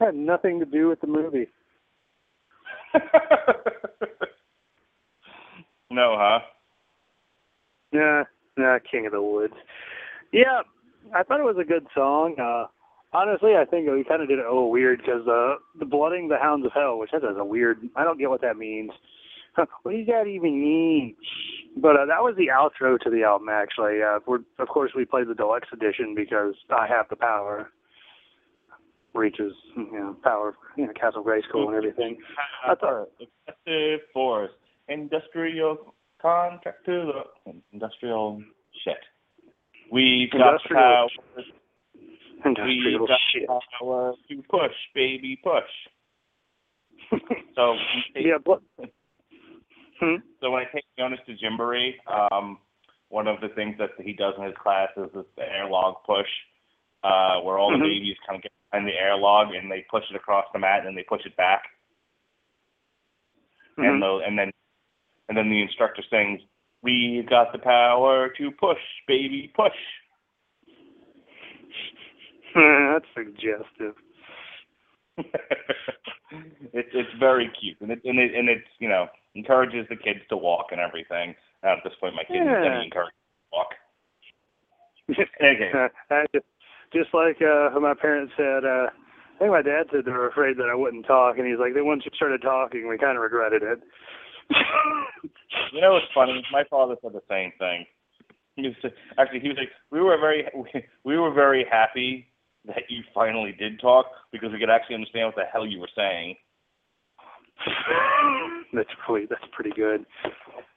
Had nothing to do with the movie. no, huh? Nah, nah, King of the Woods. Yeah, I thought it was a good song. Uh honestly, I think we kind of did it a little weird because uh, the blooding the hounds of hell, which that is a weird. I don't get what that means. what does that even mean? But uh, that was the outro to the album. Actually, uh, we're, of course we played the deluxe edition because I have the power. Reaches, you know, power, you know, Castle Grayskull and everything. I thought excessive force, industrial contractor, industrial shit. We've got the power. Industrial We've got shit. power to push, baby, push. so yeah, but hmm? so when I take Jonas to Gymboree, um, one of the things that he does in his class is this the airlog push, uh, where all Mhm. the babies kind of get behind the airlog and they push it across the mat and they push it back, and Mhm. the and then and then the instructor sings, "We've got the power to push, baby, push." That's suggestive. it's it's very cute and it and it and it's you know encourages the kids to walk and everything. At this point, my kids Yeah. any encouraged to walk. Okay. I just, just like uh my parents said, uh I think my dad said they were afraid that I wouldn't talk and he's like, then once you started talking we kinda regretted it. You know what's funny? My father said the same thing. He was actually he was like we were very we were very happy that you finally did talk because we could actually understand what the hell you were saying. that's pretty that's pretty good.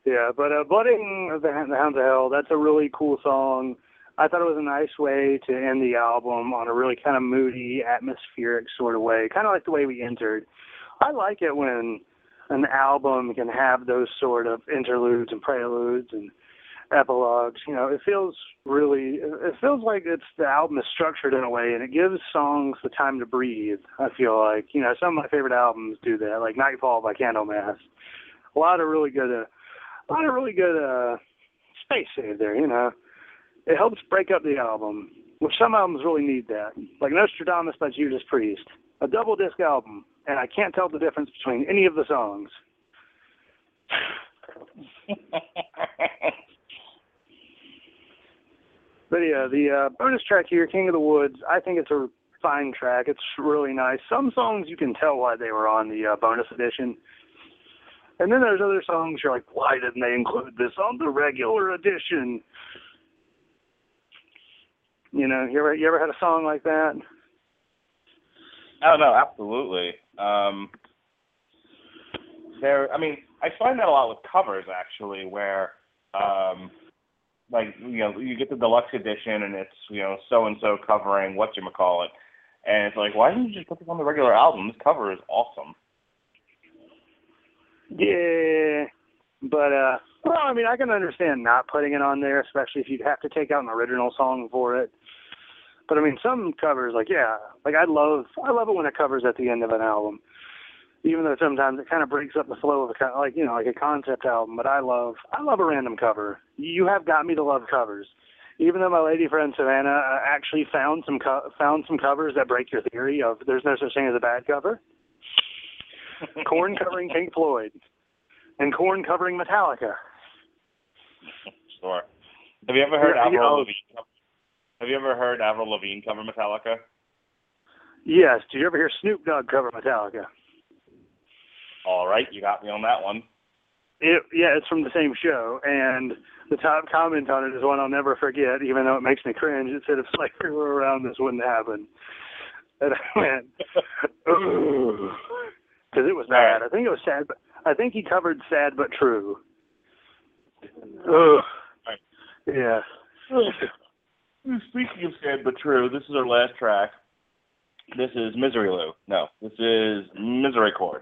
Yeah, but uh Blooding of the Hounds of Hell, that's a really cool song. I thought it was a nice way to end the album on a really kind of moody, atmospheric sort of way, kind of like the way we entered. I like it when an album can have those sort of interludes and preludes and epilogues. You know, it feels really, it feels like it's the album is structured in a way, and it gives songs the time to breathe. I feel like, you know, some of my favorite albums do that, like Nightfall by Candlemass. A lot of really good, uh, a lot of really good uh, space save there. You know, it helps break up the album, which some albums really need that. Like Nostradamus by Judas Priest, a double disc album, and I can't tell the difference between any of the songs. But yeah, the uh, bonus track here, King of the Woods, I think it's a fine track. It's really nice. Some songs you can tell why they were on the uh, bonus edition. And then there's other songs you're like, why didn't they include this on the regular edition? You know, you ever you ever had a song like that? Oh no, absolutely. Um, there, I mean, I find that a lot with covers actually, where um, like you know you get the deluxe edition and it's you know so and so covering what you call it, and it's like why didn't you just put this on the regular album? This cover is awesome. Yeah, but uh, well, I mean, I can understand not putting it on there, especially if you'd have to take out an original song for it. But I mean, some covers, like yeah, like I love, I love it when it covers at the end of an album, even though sometimes it kind of breaks up the flow of a like you know, like a concept album. But I love, I love a random cover. You have got me to love covers. Even though my lady friend Savannah uh, actually found some co- found some covers that break your theory of there's no such thing as a bad cover. Korn covering Pink Floyd, and Korn covering Metallica. Sure. Have you ever heard Yeah, you Avril know- Lavigne? cover- Have you ever heard Avril Lavigne cover Metallica? Yes. Did you ever hear Snoop Dogg cover Metallica? All right, you got me on that one. It, yeah, it's from the same show, and the top comment on it is one I'll never forget, even though it makes me cringe. It said, "If slavery were around, this wouldn't happen." And I went, because it was bad. I think it was sad, but I think he covered "Sad but True." Ugh. Right. Yeah. Speaking of sad but true, this is our last track. This is Misery Lou. No, this is Misericord.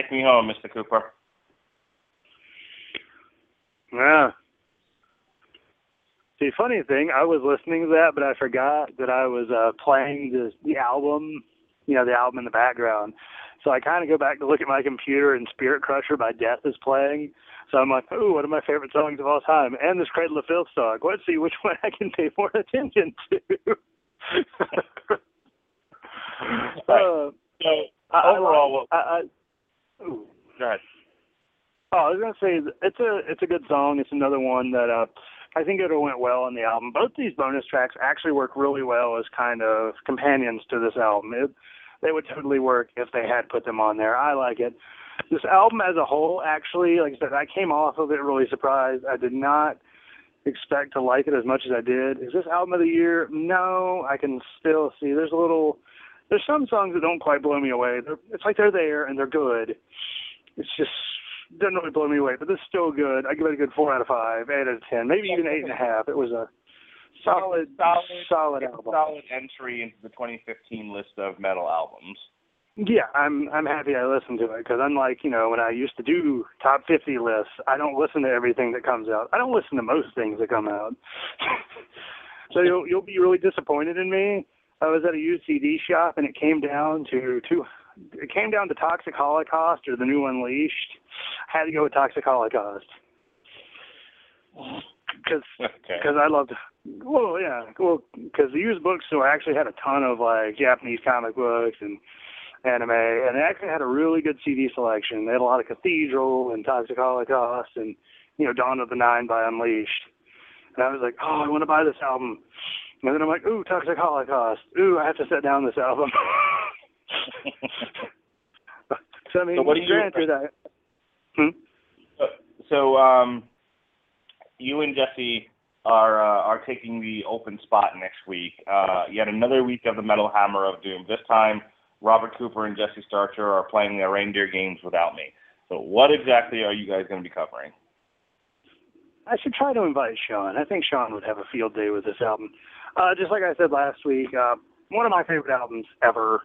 take me home, Mr. Cooper. Yeah. See, funny thing, I was listening to that, but I forgot that I was uh playing the the album, you know, the album in the background. So I kind of go back to look at my computer, and Spirit Crusher by Death is playing. So I'm like, ooh, one of my favorite songs of all time, and this Cradle of Filth song. Let's see which one I can pay more attention to. Right. uh, So I, overall, I, I, ooh. go ahead. Oh, I was gonna say it's a it's a good song. It's another one that uh I think it went well on the album. Both these bonus tracks actually work really well as kind of companions to this album. It, they would totally work if they had put them on there. I like it. This album as a whole, actually, like I said, I came off of it really surprised. I did not expect to like it as much as I did. Is this album of the year? No, I can still see there's a little. There's some songs that don't quite blow me away. They're, it's like they're there and they're good. It's just doesn't really blow me away, but this is still good. I give it a good four out of five, eight out of ten, maybe even eight and a half. It was a solid, solid, solid album. solid entry into the 2015 list of metal albums. Yeah, I'm I'm happy I listened to it because unlike you know when I used to do top 50 lists, I don't listen to everything that comes out. I don't listen to most things that come out. so you'll you'll be really disappointed in me. I was at a used CD shop and it came down to two. It came down to Toxic Holocaust or the new Unleashed. I had to go with Toxic Holocaust because Okay. because I loved. Well, yeah, well, because the used bookstore actually had a ton of like Japanese comic books and anime, and they actually had a really good CD selection. They had a lot of Cathedral and Toxic Holocaust and you know Dawn of the Nine by Unleashed. And I was like, oh, I want to buy this album. And then I'm like, ooh, Toxic Holocaust. Ooh, I have to set down this album. so I mean, So what do you- granted, I, hmm? so um, you and Jesse are uh, are taking the open spot next week. Uh, yet another week of the Metal Hammer of Doom. This time, Robert Cooper and Jesse Starcher are playing their reindeer games without me. So what exactly are you guys going to be covering? I should try to invite Sean. I think Sean would have a field day with this album. Uh, just like I said last week, uh, one of my favorite albums ever.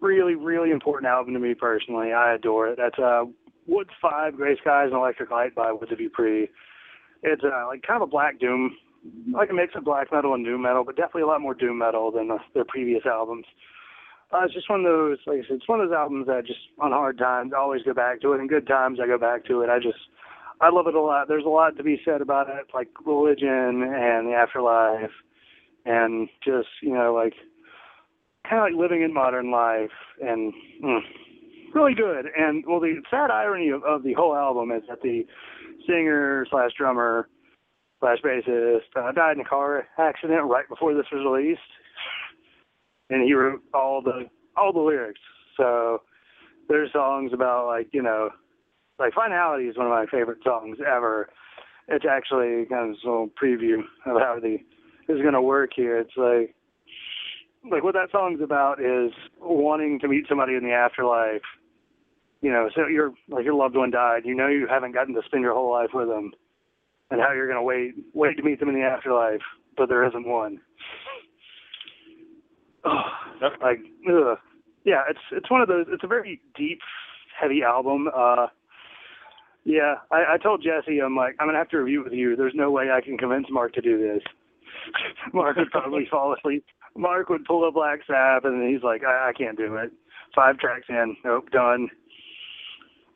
Really, really important album to me personally. I adore it. That's uh, Woods Five, Gray Skies, and Electric Light by Woods of Ypres. It's uh, like kind of a black doom, like a mix of black metal and doom metal, but definitely a lot more doom metal than the, their previous albums. Uh, it's just one of those, like I said, it's one of those albums that just on hard times I always go back to it. In good times I go back to it. I just I love it a lot. There's a lot to be said about it, like religion and the afterlife, and just you know like kind of like living in modern life, and mm, really good. And well, the sad irony of, of the whole album is that the singer slash drummer slash bassist uh, died in a car accident right before this was released, and he wrote all the all the lyrics. So there's songs about like you know like Finality is one of my favorite songs ever. It's actually kind of a little preview of how the is going to work here. It's like like what that song's about is wanting to meet somebody in the afterlife. You know, so your like your loved one died. You know you haven't gotten to spend your whole life with them, and how you're going to wait wait to meet them in the afterlife, but there isn't one. Oh, like ugh. yeah, it's it's one of those. It's a very deep, heavy album. Uh, yeah, I, I told Jesse, I'm like, I'm gonna have to review it with you. There's no way I can convince Mark to do this. Mark would probably fall asleep. Mark would pull a Black Sabbath, and he's like, I, I can't do it. Five tracks in, nope, done.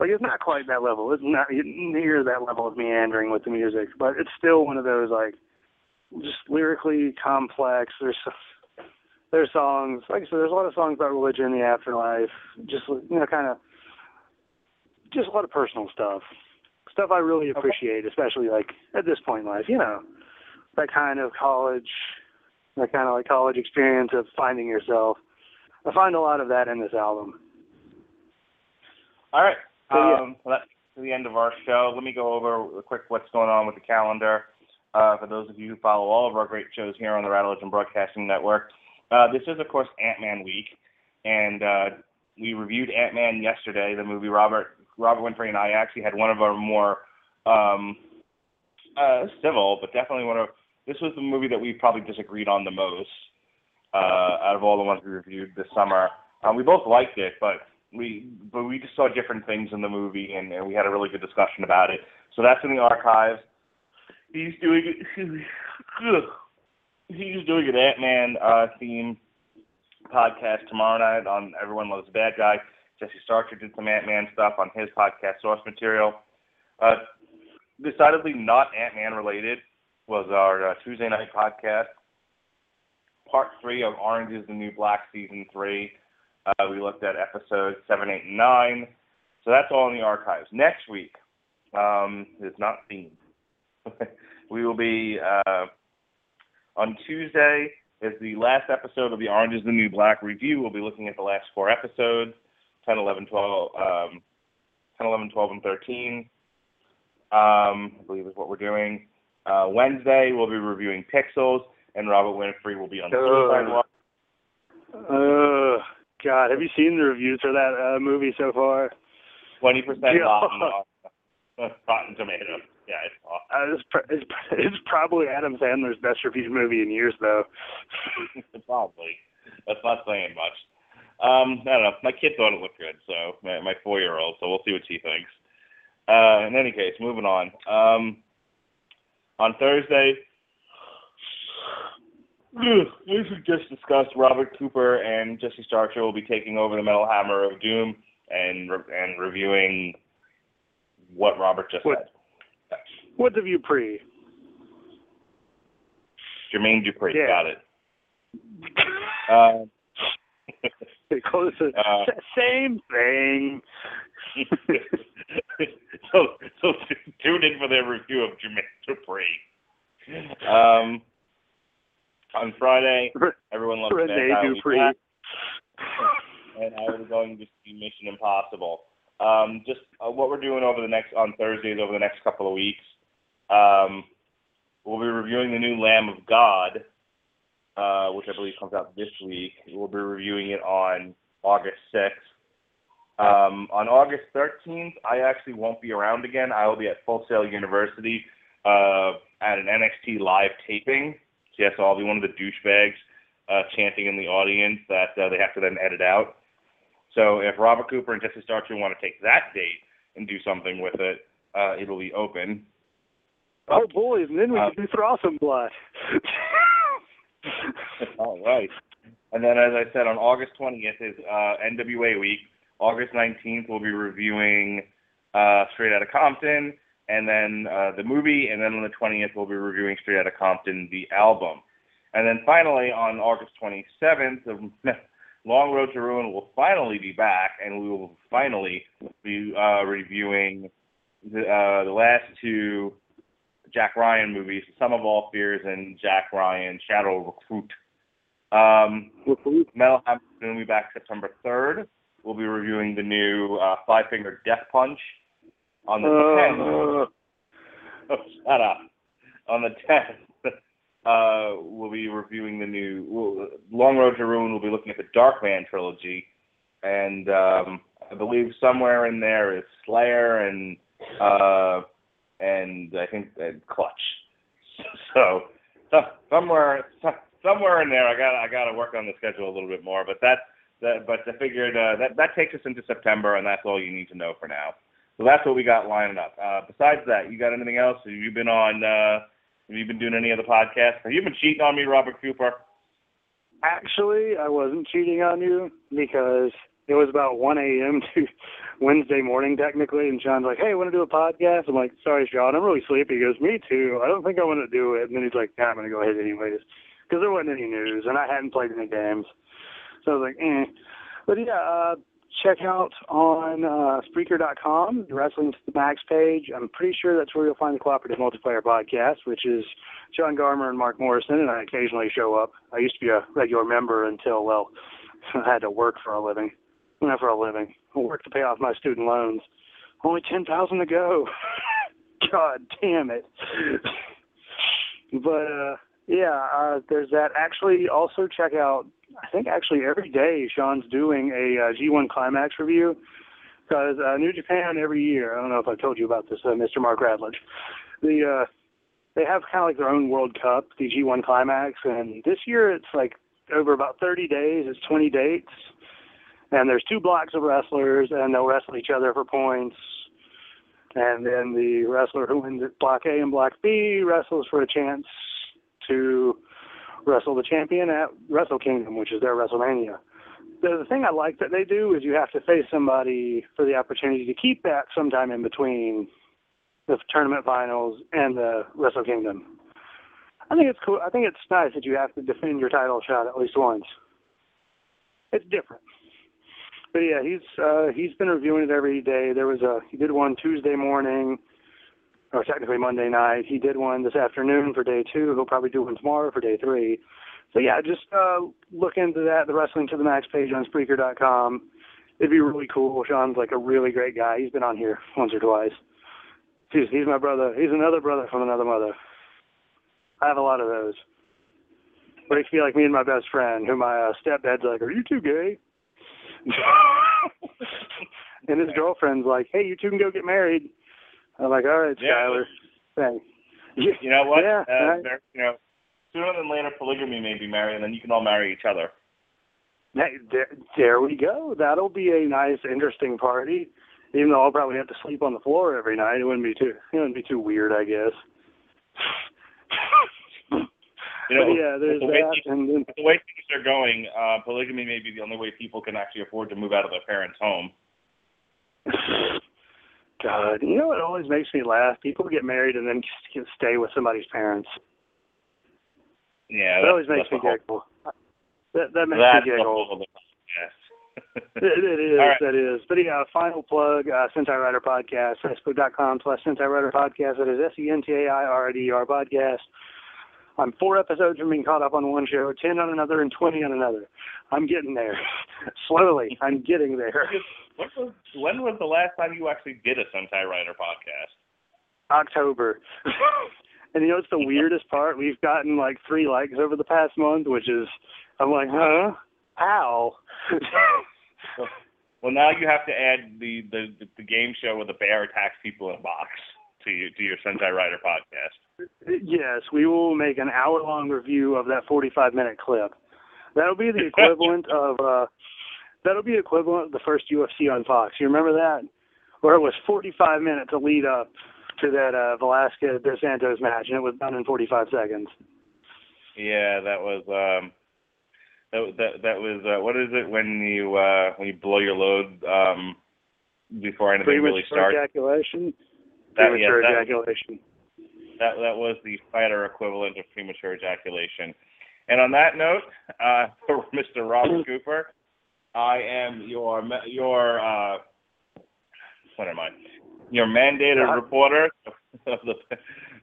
Like it's not quite that level. It's not near that level of meandering with the music, but it's still one of those like just lyrically complex. There's there's songs, like I said, there's a lot of songs about religion, the afterlife, just you know, kind of just a lot of personal stuff, stuff I really appreciate, especially like at this point in life. You know, that kind of college, that kind of like college experience of finding yourself. I find a lot of that in this album. All right. So, yeah. Um, well, that's the end of our show. Let me go over a quick what's going on with the calendar. Uh, for those of you who follow all of our great shows here on the Rattle Legend Broadcasting Network, uh, this is, of course, Ant Man week. And uh, we reviewed Ant Man yesterday, the movie. Robert Robert Winfrey and I actually had one of our more um, uh, civil, but definitely one of this was the movie that we probably disagreed on the most uh, out of all the ones we reviewed this summer. Um, we both liked it, but we but we just saw different things in the movie, and, and we had a really good discussion about it. So that's in the archives. He's doing he's doing an Ant Man uh, theme podcast tomorrow night on Everyone Loves a Bad Guy. Jesse Starcher did some Ant Man stuff on his podcast Source Material. Uh, decidedly not Ant Man related was our uh, Tuesday night podcast, part three of Orange is the New Black season three. Uh, we looked at episodes seven, eight, and nine. So that's all in the archives. Next week um, is not themed. we will be uh, on Tuesday is the last episode of the Orange is the New Black review. We'll be looking at the last four episodes 10, 11, 12, um, 10, 11, 12, and 13. Um, I believe is what we're doing. Uh, Wednesday, we'll be reviewing Pixels, and Robert Winfrey will be on the Suicide Watch. Uh, God, have you seen the reviews for that uh, movie so far? Twenty percent Rotten, Rotten Tomatoes. Yeah, it's awesome. Uh, it's, pr- it's, it's probably Adam Sandler's best reviewed movie in years, though. Probably. That's not saying much. Um, I don't know. My kid thought it looked good, so my, my four-year-old. So we'll see what she thinks. Uh, in any case, moving on. Um, on Thursday, as we just discussed, Robert Cooper and Jesse Starcher will be taking over the Metal Hammer of Doom and re- and reviewing what Robert just What- said. What's of you pre? Jermaine Dupri, Yeah. got it. Uh, Close Uh, same thing. so, so tune in for their review of Jermaine Dupri. Um, on Friday, everyone loves Rene Van Guy will be Dupree. back, and I was going to see Mission Impossible. Um, just uh, what we're doing over the next on Thursdays over the next couple of weeks. Um, we'll be reviewing the new Lamb of God, uh, which I believe comes out this week. We'll be reviewing it on August 6th. Um, on August 13th, I actually won't be around again. I will be at Full Sail University uh, at an NXT live taping. So Yes, I'll be one of the douchebags uh, chanting in the audience that uh, they have to then edit out. So if Robert Cooper and Jesse Starcher want to take that date and do something with it, uh, it'll be open. Oh boy, and then we Um, can do throw some blood. All right. And then, as I said, on August 20th is uh, NWA week. August 19th, we'll be reviewing uh, Straight Outta Compton, and then uh, the movie. And then on the 20th, we'll be reviewing Straight Outta Compton, the album. And then finally, on August 27th, the Long Road to Ruin will finally be back, and we will finally be uh, reviewing the, uh, the last two Jack Ryan movies, Sum of All Fears and Jack Ryan Shadow Recruit. Um, Metal Hammer is going to be back September 3rd. We'll be reviewing the new uh, Five Finger Death Punch on the 10th. Uh, Oh, shut up. On the 10th, uh, we'll be reviewing the new we'll, Long Road to Ruin. We'll be looking at the Darkman trilogy, and um, I believe somewhere in there is Slayer and uh, and I think uh, Clutch. So, so somewhere so, somewhere in there, I got I got to work on the schedule a little bit more. But that that but I figured uh, that that takes us into September, and that's all you need to know for now. So that's what we got lining up. Uh, besides that, you got anything else? Have you been on? Uh, have you been doing any other podcasts? Have you been cheating on me, Robert Cooper? actually, I wasn't cheating on you because it was about 1 a.m. to Wednesday morning, technically, and Sean's like, "Hey, I want to do a podcast?" I'm like, "Sorry, Sean, I'm really sleepy." He goes, "Me too. I don't think I want to do it." And then he's like, "Yeah, I'm gonna go ahead anyways," because there wasn't any news and I hadn't played any games, so I was like, "Eh." But yeah, uh, check out on uh, Spreaker.com, the Wrestling to the Max page. I'm pretty sure that's where you'll find the Cooperative Multiplayer Podcast, which is John Garmer and Mark Morrison, and I occasionally show up. I used to be a regular member until, well, I had to work for a living. Not for a living. I worked to pay off my student loans. Only 10000 to go. God damn it. but, uh, yeah, uh, there's that. Actually, also check out, I think actually every day Sean's doing a uh, G1 Climax review because uh, New Japan every year, I don't know if I told you about this, uh, Mr. Mark Radulich, the, uh, they have kind of like their own World Cup, the G1 Climax, and this year it's like over about 30 days. It's 20 dates, And there's two blocks of wrestlers, and they'll wrestle each other for points. And then the wrestler who wins at Block A and Block B wrestles for a chance to wrestle the champion at Wrestle Kingdom, which is their WrestleMania. The, the thing I like that they do is you have to face somebody for the opportunity to keep that sometime in between the tournament finals and the Wrestle Kingdom. I think it's cool. I think it's nice that you have to defend your title shot at least once. It's different. But yeah, he's uh he's been reviewing it every day. There was a he did one Tuesday morning or technically Monday night. He did one this afternoon for day two. He'll probably do one tomorrow for day three. So yeah, just uh look into that, the Wrestling to the Max page on Spreaker.com. It'd be really cool. Sean's like a really great guy. He's been on here once or twice. He's he's my brother. He's another brother from another mother. I have a lot of those. Makes me like me and my best friend, who my uh, stepdad's like, "Are you two gay?" and his girlfriend's like, "Hey, you two can go get married." I'm like, "All right, Yeah. Skylar, thanks." You know what? Yeah, uh, right. you know, sooner than later, polygamy may be married, and then you can all marry each other. Hey, there, there we go. That'll be a nice, interesting party. Even though I'll probably have to sleep on the floor every night, it wouldn't be too it wouldn't be too weird, I guess. You know, but yeah, there's the way that, things- and then the way things are going, uh, polygamy may be the only way people can actually afford to move out of their parents' home. God, you know what always makes me laugh? People get married and then can stay with somebody's parents. Yeah, That always makes me a giggle. That that makes That's me a giggle. podcast. It, it is, right. that is. But yeah, final plug, uh, Sentai Rider Podcast, Facebook.com slash Sentai Rider Podcast. That is S-E-N-T-A-I-R-D-E-R podcast. I'm four episodes from being caught up on one show, 10 on another, and 20 on another. I'm getting there. Slowly, I'm getting there. When was, when was the last time you actually did a Sentai Rider podcast? October. and you know what's the weirdest part? We've gotten like three likes over the past month, which is, I'm like, huh? How? Well, now you have to add the the the game show where the bear attacks people in a box to you to your Sentai Rider podcast. Yes, we will make an hour long review of that 45 minute clip. That'll be the equivalent of uh that'll be equivalent of the first UFC on Fox. You remember that? Where it was 45 minutes to lead up to that uh Velasquez dos Santos match and it was done in 45 seconds. Yeah, that was um that that that was uh, what is it when you uh when you blow your load um before anything really starts? ejaculation. That, Premature yes, that, ejaculation. that that was the fighter equivalent of premature ejaculation. And on that note, uh, for Mr. Robert Cooper, I am your ma- your uh, what am I? Your mandated Uh, reporter of the.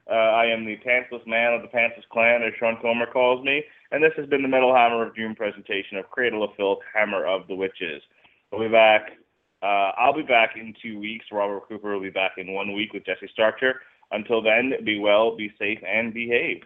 Uh, I am the pantsless man of the pantsless clan, as Sean Comer calls me, and this has been the Metal Hammer of Doom presentation of Cradle of Filth, Hammer of the Witches. We'll be back. Uh, I'll be back in two weeks. Robert Cooper will be back in one week with Jesse Starcher. Until then, be well, be safe, and behave.